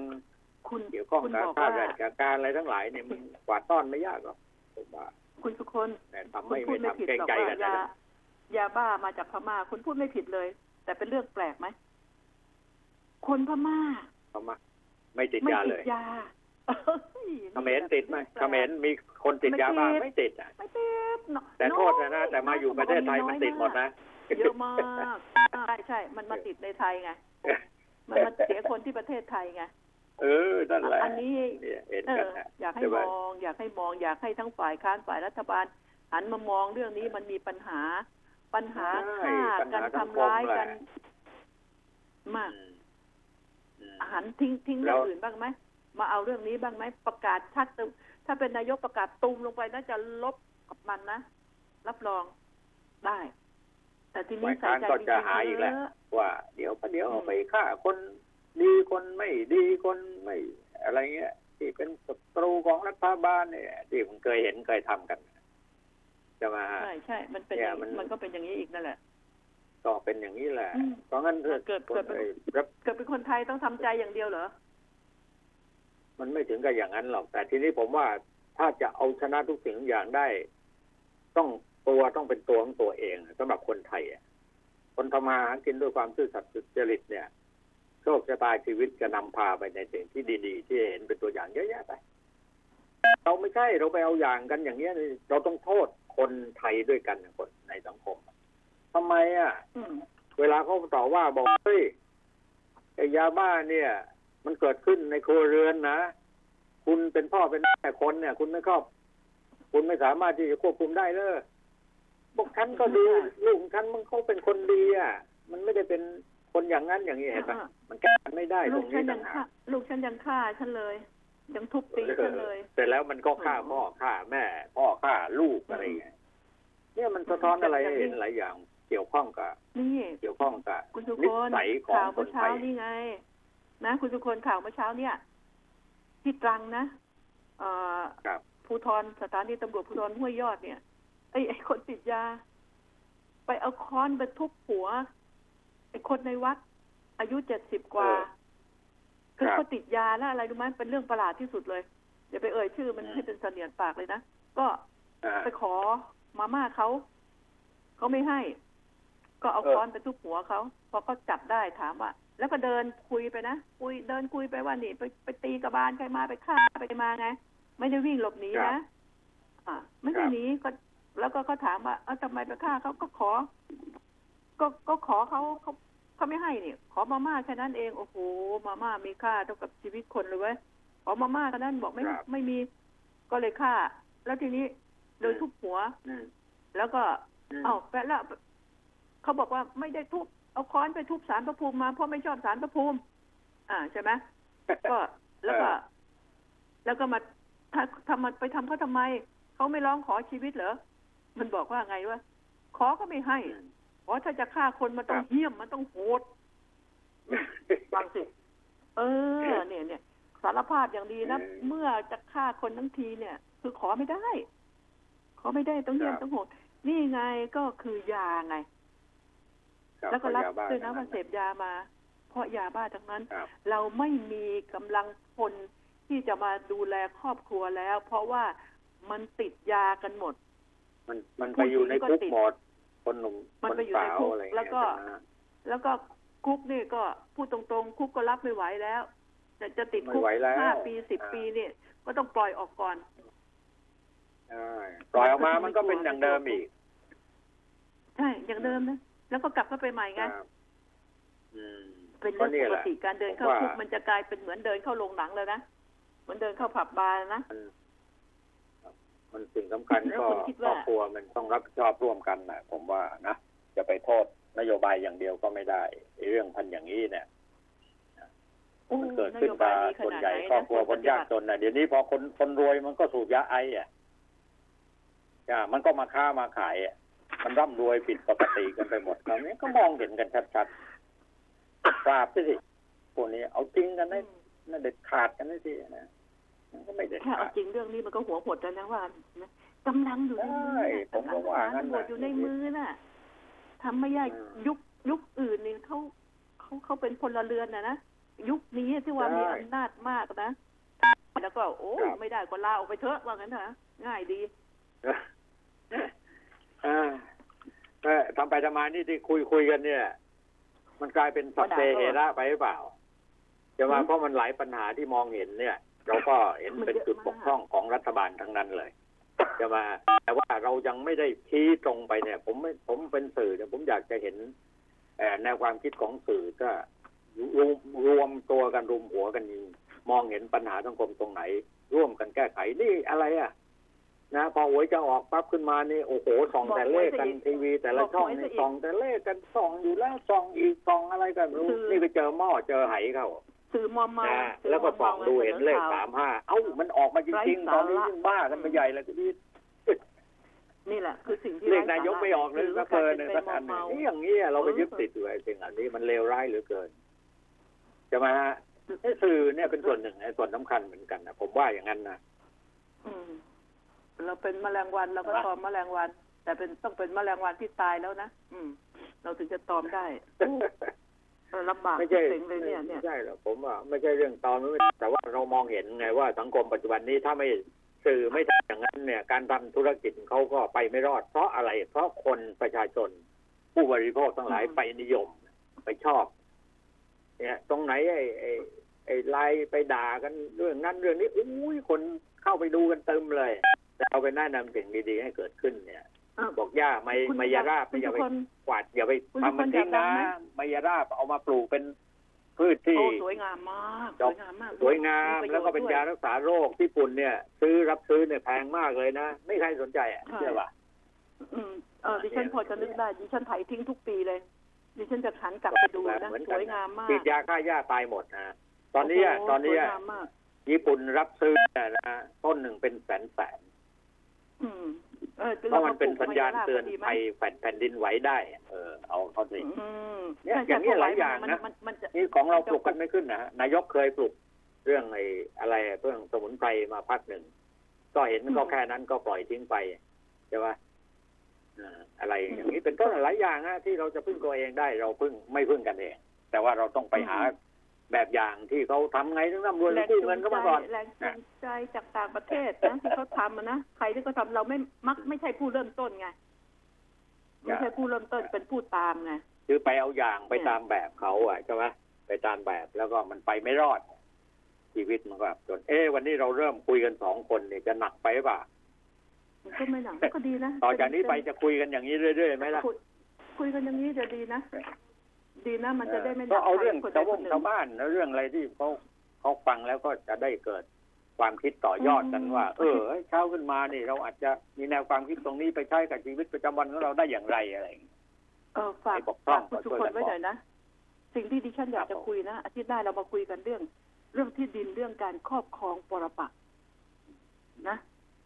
คุณเกี่ยวข้องคุณกับบอกข้าว่าราชการอะไรทั้งหลายเนี่ยมันกวาดต้อนไม่ยากหรอกผมว่าคุณสุคนแต่ทำคุณไม่พูไม่ดไม่ผิดทำเกรงหรอกใจว่ากันยานะ ยาบ้ามาจากพม่า คุณพูดไม่ผิดเลย แต่เป็นเรื่องแปลกไหมคนพม่าพม่าไม่ติดไม่ยาติเลดยยาเขมรติดไหมเขมรมีคนติดยาบ้าไม่ติดอะ ไม่ติดเนอะแต่โทษนะนะ แต่มาอยู่ประเทศไทยมันติดหมดนะ เยอะมากใช่ใช่ มันมาติดในไทยไง มันมาเสียคนที่ประเทศไทยไง เออนั่นแหละอันนี้เนี่ยเห็นเอกันอนะอยากให้ใช่ไหมอง อยากให้มอง อยากให้ทั้งฝ่ายค้านฝ่ายรัฐบาลหันมามองเรื่องนี้มันมีปัญหา ปัญหาใช่ฆ่าปัญกัหานสังทำคมร้ายแหละกัน มากอืมหันทิ้งทิ้งแล้เรื่องวอื่นบ้างไหมมาเอาเรื่องนี้บ้างไหมประกาศชัดตึมถ้าเป็นนายกประกาศตูมลงไปน่าจะลบกับมันนะรับรองได้ แต่ทีนี้ฝ่ายใส่ค้านใจก็จริจะงหาอีกๆแล้วเยอะว่า เดี๋ยวก็เดี๋ยวอืมไปฆ่าคน ดีคนไม่ดีคนไม่อะไรเงี้ย ที่เป็นศัตรูของรัฐบาลเนี่ยที่ผมเคยเห็นเคยทำกันจะมาใช่ใช่มันเป็นเนี่อยย่างมันมันก็เป็นอย่างนี้อีกนั่นแหละก็เป็นอย่างนี้แหละอืมเพราะงั้นเกิดเกิดคนเกิดเป็นไอ้รับเกิดเป็นคนไทยต้องทำใจอย่างเดียวเหรอมันไม่ถึงกับอย่างนั้นหรอก แต่ทีนี้ผมว่าถ้าจะเอาชนะทุกสิ่งทุกอย่างได้ ต้องตัวต้องเป็นตัวของตัวเองสำหรับคนไทยอะคนทำมาหากินด้วยความซื่อสัตย์สุจริตเนี่ย โชคชะตาชีวิตจะนำพาไปในสิ่งที่ดีๆ ที่เห็นเป็นตัวอย่างเยอะแยะไป เราไม่ใช่เราไปเอาอย่างกันอย่างเงี้ยนี่เราต้องโทษคนไทยด้วยกันคนในสังคมทำไมอะอืมเวลาเขาต่อว่าบอกเฮ้ยไอ้ยาบ้าเนี่ย มันเกิดขึ้นในครัวเรือนนะคุณเป็นพ่อเป็นแม่คนเนี่ย คุณไม่ครอบคุณไม่สามารถที่จะควบคุมได้เลยพวกฉันก็ดีลูกของฉันมันเขาเป็นคนดีอะ มันไม่ได้เป็น คนอย่างนั้นอย่างนี้เห็นปะอ่ามันแก้กันไม่ได้ตลูรกงฉันี้นยัต่างงฆ่าหากลูกฉันยังฆ่าฉันเลย ยังทุบตีฉันเลยเสร็จแล้วมันก็ฆ่าพ่อฆ่าแม่ พ่อฆ่าลูกอะไรอย่างเงี้ยเนี่ยมันสะท้อนอะไรให้เห็นหลายอย่างเกี่ยวข้องกับนี่เกี่ยวข้องกับคุณสุนิคนสัยของข่าวคเมื่นอไทเช้ายนี่ไง นะ คุณสุคนข่าวเมื่อเช้าเนี่ยที่ตรังนะเอ่อครับภูทรสถานีตำรวจภูธรห้วยยอดเนี่ยไอ้ไอ้คนติดยา ไปเอาค้อนไปทุบหัวไอ้ คนในวัดอายุเจ็ดสิบกว่าเออคือครับเขาติดยาแล้วอะไรรู้ไหมเป็นเรื่องประหลาดที่สุดเลยอย่าไปเอ่ยชื่อมันอืมให้เป็นเสนียดปากเลยนะก็อ่าไปขอมาม่าเขาเขาไม่ให้ ก็เอาเออค้อนไปทุบหัวเขาพอเขาจับได้ถามว่าแล้วก็เดินคุยไปนะคุยเดินคุยไปว่านี่ไปไปตีกระบาลใครมาไปฆ่าไปมาไงไม่ได้วิ่งหลบหนีครันะบอ่า ไม่ได้ครับหนีก็ แล้วก็เขาถามว่าเอ้าทำไมไปฆ่าเขาก็ขอ ก็ก็ขอเขาเขาเขาไม่ให้นี่ขอมาม่าแค่นั้นเองโอ้โหมาม่ามีค่าเท่ากับชีวิตคนเลยเว้ยขอมาม่าแค่นั้นบอกไม่ครับ ไม่มีก็เลยฆ่า แล้วทีนี้โดยทุบหัว อืมแล้วก็ อืม เอ้าแปะแล้วเขาบอกว่าไม่ได้ทุบเอาค้อนไปทุบสารพระภูมิมาเพราะไม่ชอบสารพระภูมิ อ่าใช่ไหมก็แล้วก็ แล้วก็มาถ้าทำมันไปทำเขาทำไมเขาไม่ร้องขอชีวิตเหรอมันบอกว่าไงวะขอก็ไม่ให้ ขอถ้าจะฆ่าคนมันต้องครับเหี้ยมมันต้องโหดฟังสิเออ เนี่ยเนี่ยสารภาพอย่างดีนะเออเมื่อจะฆ่าคนทั้งทีเนี่ย คือขอไม่ได้ ขอไม่ได้ต้องเยี่ยมครับต้องโหด นี่ไงก็คือยาไงครับแล้วก็รับยาบ้าด้วยนะทั้งว่าเสพยามา เพราะยาบ้าทั้งนั้นครับเราไม่มีกำลังพลที่จะมาดูแลครอบครัวแล้ว เพราะว่ามันติดยากันหมด มันมันไปอยู่ในคุกหมด คนหนุ่มมันคนไปอยู่ในสาวคุกอะไรอย่างแล้เงี้วยก็ใช่ไหมแล้วก็คุกนี่ก็พูดตรงๆ คุกก็รับไม่ไหวแล้วจะจะติดคุกไม่ไหวแล้วห้าปีสิบอ่าปีเนี่ย ก็ต้องปล่อยออกก่อนใช่ปล่อยออกมามันก็เป็นอย่างเดิมอีก ใช่อย่างเดิมนะแล้วก็กลับเข้าไปใหม่ไงครับอืมเป็นเรื่องก็นี่ปแหกละติการเดินเข้าผมว่าคุกมันจะกลายเป็นเหมือนเดินเข้าโรงหนังเลยนะเหมือนเดินเข้าผับบาร์นะ มันมันสิ่งสำคัญแล้วก็คุณคิดครว่าอบครัวมันต้องรับผิดชอบร่วมกันนะผมว่านะจะไปโทษนโยบายอย่างเดียวก็ไม่ได้ไอ้เรื่องพันอย่างนี้เนี่ยโอ้มันเกิดขึ้นโยกับายบดีขคนนาดใหญ่ไหนครอบนะครัวคนยากจนนะเดี๋ยวนี้พอคนคนรวยมันก็สูบยาไออะจ้ามันก็มาค้ามาขายอะมันร่ำรวยผิดปกติกันไปหมดตอนนี้ก็มองเห็นกันชัดๆปราบไปสิพวกนี้เอาจริงกันได้น่าเด็ดขาดกันได้สินะมัน ก็ไม่เด็ดแค่ขาเอาดจริงเรื่องนี้มันก็หัวหดแล้วนะว่านะกำลังอยู่ในมือใช่น่ะผมก็ว่างั้นตำรวจน่ะอยู่ในมือน่ะทำไม่ได้อืมยุคยุคอื่นนี่เขาเขาเขาเป็นพลเรือนนะนะยุคนี้ที่ว่าใช่มีอำนาจมากนะแล้วก็ โอ้ครับไม่ได้ก็ลาออกไปเถอะว่างั้นนะง่ายดีอ่าเออทำไปทำมานี่ที่คุยคุยกันเนี่ย มันกลายเป็นสัพเพเหระไปหรือเปล่าจะมาอืมเพราะมันหลายปัญหาที่มองเห็นเนี่ย เราก็เห็นมันเป็นเยอะจุดมากบกพร่องของรัฐบาลทั้งนั้นเลยจะมาแต่ว่าเรายังไม่ได้ชี้ตรงไปเนี่ย ผมไม่ผมเป็นสื่อเนี่ยผมอยากจะเห็นเอ่อแนวความคิดของสื่อก็รวมรวมตัวกันรุมหัวกันมองเห็นปัญหาสังคมตรงไหน ร่วมกันแก้ไขนี่อะไรอะนะพอหวยจะออกปั๊บขึ้นมานี่โอ้โหส่องแต่เลขกันทีวี แต่ละช่องนี่ส่องแต่เลขกันส่องอยู่แล้วส่องอีกส่องอะไรกันไม่รู้นี่ไปเจอหม้อเจอไหเข้า สื่อมอมเมานะสื่แล้วก็ส่องมมดูเห็นเลขข่วสามห้าเอ้ามันออกมาจริงๆตอนนี้ยิ่งบ้ากันไปใหญ่เลยทีนี้นี่แหละคือสิ่งที่เลขไร้นายกสระไม่ออกเลยสื่สักเกินลายสักอันหป็นึ่งไปมอมนี่เมาอย่างนี้ยเราไปเออยึดติดอยู่ไอ้สิ่งอันนี้มันเลวร้ายเหลือเกินจะมาฮะไอ้สื่อเนี่ยเป็นส่วนหนึ่งไอ้ส่วนสำคัญเหมือนกันนะผมว่าอย่างนั้นนะอืมเราเป็นแมลงวันเราก็ตอมแมลงวัน แต่เป็นต้องเป็นแมลงวันที่ตายแล้วนะอืม เราถึงจะตอมได้โอ้ ลำบากไม่ใช่เซ็งเลยเนี่ยเนี่ย ไม่ใช่หรอกผมว่าไม่ใช่เรื่องตอนไม่แต่ว่าเรามองเห็นไงว่าสังคมปัจจุบันนี้ถ้าไม่สื่อไม่ทำอย่างนั้นเนี่ย การทำธุรกิจเขาก็ไปไม่รอด เพราะอะไร เพราะคนประชาชน ผู้บริโภคทั้งหลายอืม ไปนิยม ไปชอบ เนี่ย ตรงไหนไอ้ไอ้ไอ้ไลน์ไปด่ากันเรื่องนั้นเรื่องนี้อุ้ยคนเข้าไปดูกันเต็มเลย แต่เอาไปแนะนำสิ่งดีๆให้เกิดขึ้นเนี่ย อ้าวบอกย่าไม่คุณไม่ยาราบคุณอย่าทุไปกคนกวาดอย่าไปคุณทุกทำมันคนทิ้งอยากดันะงไหม ไมยาราบเอามาปลูกเป็นพืชที่ โอ้สวยงามมากดสอก วยงามมากสวยงามประโชแล้วก็เป็นด้วยยารักษาโรคญี่ปุ่นเนี่ย ซื้อรับซื้อเนี่ยแพงมากเลยนะ ไม่ใครสนใจอะใช่ เชื่อป่ะ อืมเออดิฉันพอจะนึกได้ดิฉันไถทิ้งทุกปีเลย ดิฉันจะหันกลับไปดูนะเหมือนสกันวยงามมากฉีดยาฆ่าหญ้าตายหมดนะตอนนี้อะโโหตอนนี้สวยอะงามมาก ญี่ปุ่นรับซื้อเนี่ยนะต้นหนึ่งเป็นแสนแสนอืม เออเพราะมันเป็นสัญญาณเตือนดีไหมภัยแผ่นแผ่นดินไหวได้ เออเอาเขาสิอืมเนี่ยใช่อย่างนี้หลายอย่างมันะมันมันจะนี่ของเรามันจะปลูกกันไม่ขึ้นนะฮะนายกเคยปลูกเรื่องไอ้อะไรเรื่องสมุนไพรมาพักหนึ่งก็เห็นก็แค่นั้นก็ปล่อยทิ้งไปใช่ไหมอ่าอะไรอย่างนี้เป็นต้นหลายอย่างนะที่เราจะพึ่งตัวเองได้เราพึ่งไม่พึ่งกันเอง แต่ว่าเราต้องไปหา แบบอย่างที่เขาทำไงถึงร่ำรวยแรงกู้จูเงินงก็ใจมาก่อนแรงจูงใจจากต่างประเทศนะที่เขาทำอะนะใครที่เขาทำเราไม่มักไม่ใช่ผู้เริ่มต้นไงไม่ใช่ผู้เริ่มต้นเป็นผู้ตามไงคือไปเอาอย่างไปเนี่ยตามแบบเขาอะใช่ไหมไปตามแบบแล้วก็มันไปไม่รอด ชีวิตมันก็แบบจนเอ๊ะวันนี้เราเริ่มคุยกันสองคนเนี่ยจะหนักไปหรือเปล่ามันก็ไม่หนักก็ดีนะต่อจากนี้ไปจะคุยกันอย่างนี้เรื่อยๆไหมล่ะคุยคุยกันอย่างนี้จะดีนะ ดีนะมันจะได้ไม่หนัก็กเอาเรื่องใคคนใดชาวคบ้านนหนึ่ชาวบ้านแล้วเรื่องอะไรที่เขาเขาฟังแล้วก็จะได้เกิดความคิดต่อยอดกันว่า เออเฮ้ยเช้าขึ้นมานี่เราอาจจะมีแนวความคิดตรงนี้ไปใช้กับชีวิตประจำวันของเราได้อย่างไรอะไรอย่างเงี้ยเออฝากให้บกพร่อฝางกคุณทุกก็คช่วยกันนไว้หน่อยนะสิ่งที่ดิฉันอยากจะคุยนะอาทิตย์หน้าเรามาคุยกันเรื่อง เรื่องที่ดินเรื่องการครอบครองปรปักษ์นะ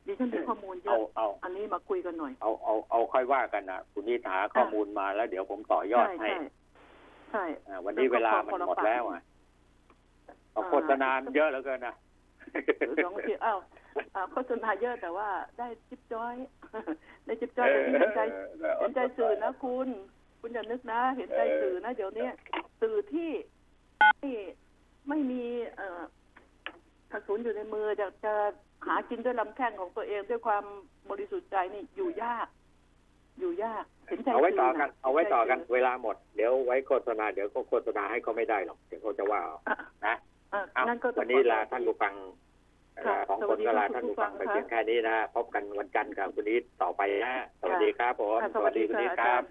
ดิฉันมีข้อมูลเยเอาอะเอาอันนี้มาคุยกันหน่อย เอาเอาเอาค่อยว่ากันนะคุณนิดหาข้อมูลมาแล้วเดี๋ยวผมต่อยอดใช่ให้ ใช่ใช่อ่าวันนี้เวลามันหมดแล้วอะเอาโฆษณาเยอะเหลือเกินนะสองทีอ้าวอ่าโฆษณาเยอะแต่ว่าได้จิ๊บจ้อย ได้จิ๊บจ้อยแต่ที่เห็นใจเห็นใจสื่อนะคุณ คุณอย่านึกนะ เห็นใจสื่อนะ เดี๋ยวนี้สื่อที่ไม่ไม่มีเอ่อกระสุนอยู่ในมือจะจะหากินด้วยลำแข้งของตัวเองด้วยความบริสุทธิ์ใจนี่อยู่ยาก อยู่ยากเห็นใจเอาไว้ต่อสื่กันนะเอาไว้ต่อกันห็ใจสื่เวลาหมด เดี๋ยวไว้โฆษณา เดี๋ยวก็โฆษณาให้เขาไม่ได้หรอก เดี๋ยวเขาจะว่าเอานะอะเอานั่นก็ต้องวันนี้ลาขอท่านผู้ฟังค่ะเอ่อของสควันสดีก็ลาค่ะท่านคุณผู้ฟังผู้ฟังไปค่ะเพียงแค่นี้นะ พบกันวันจันทร์กับคุณนิดต่อไปนะ สวัสดีครับผมค่ะสวัสดีคุณค่ะนิดอาคจารัรบย์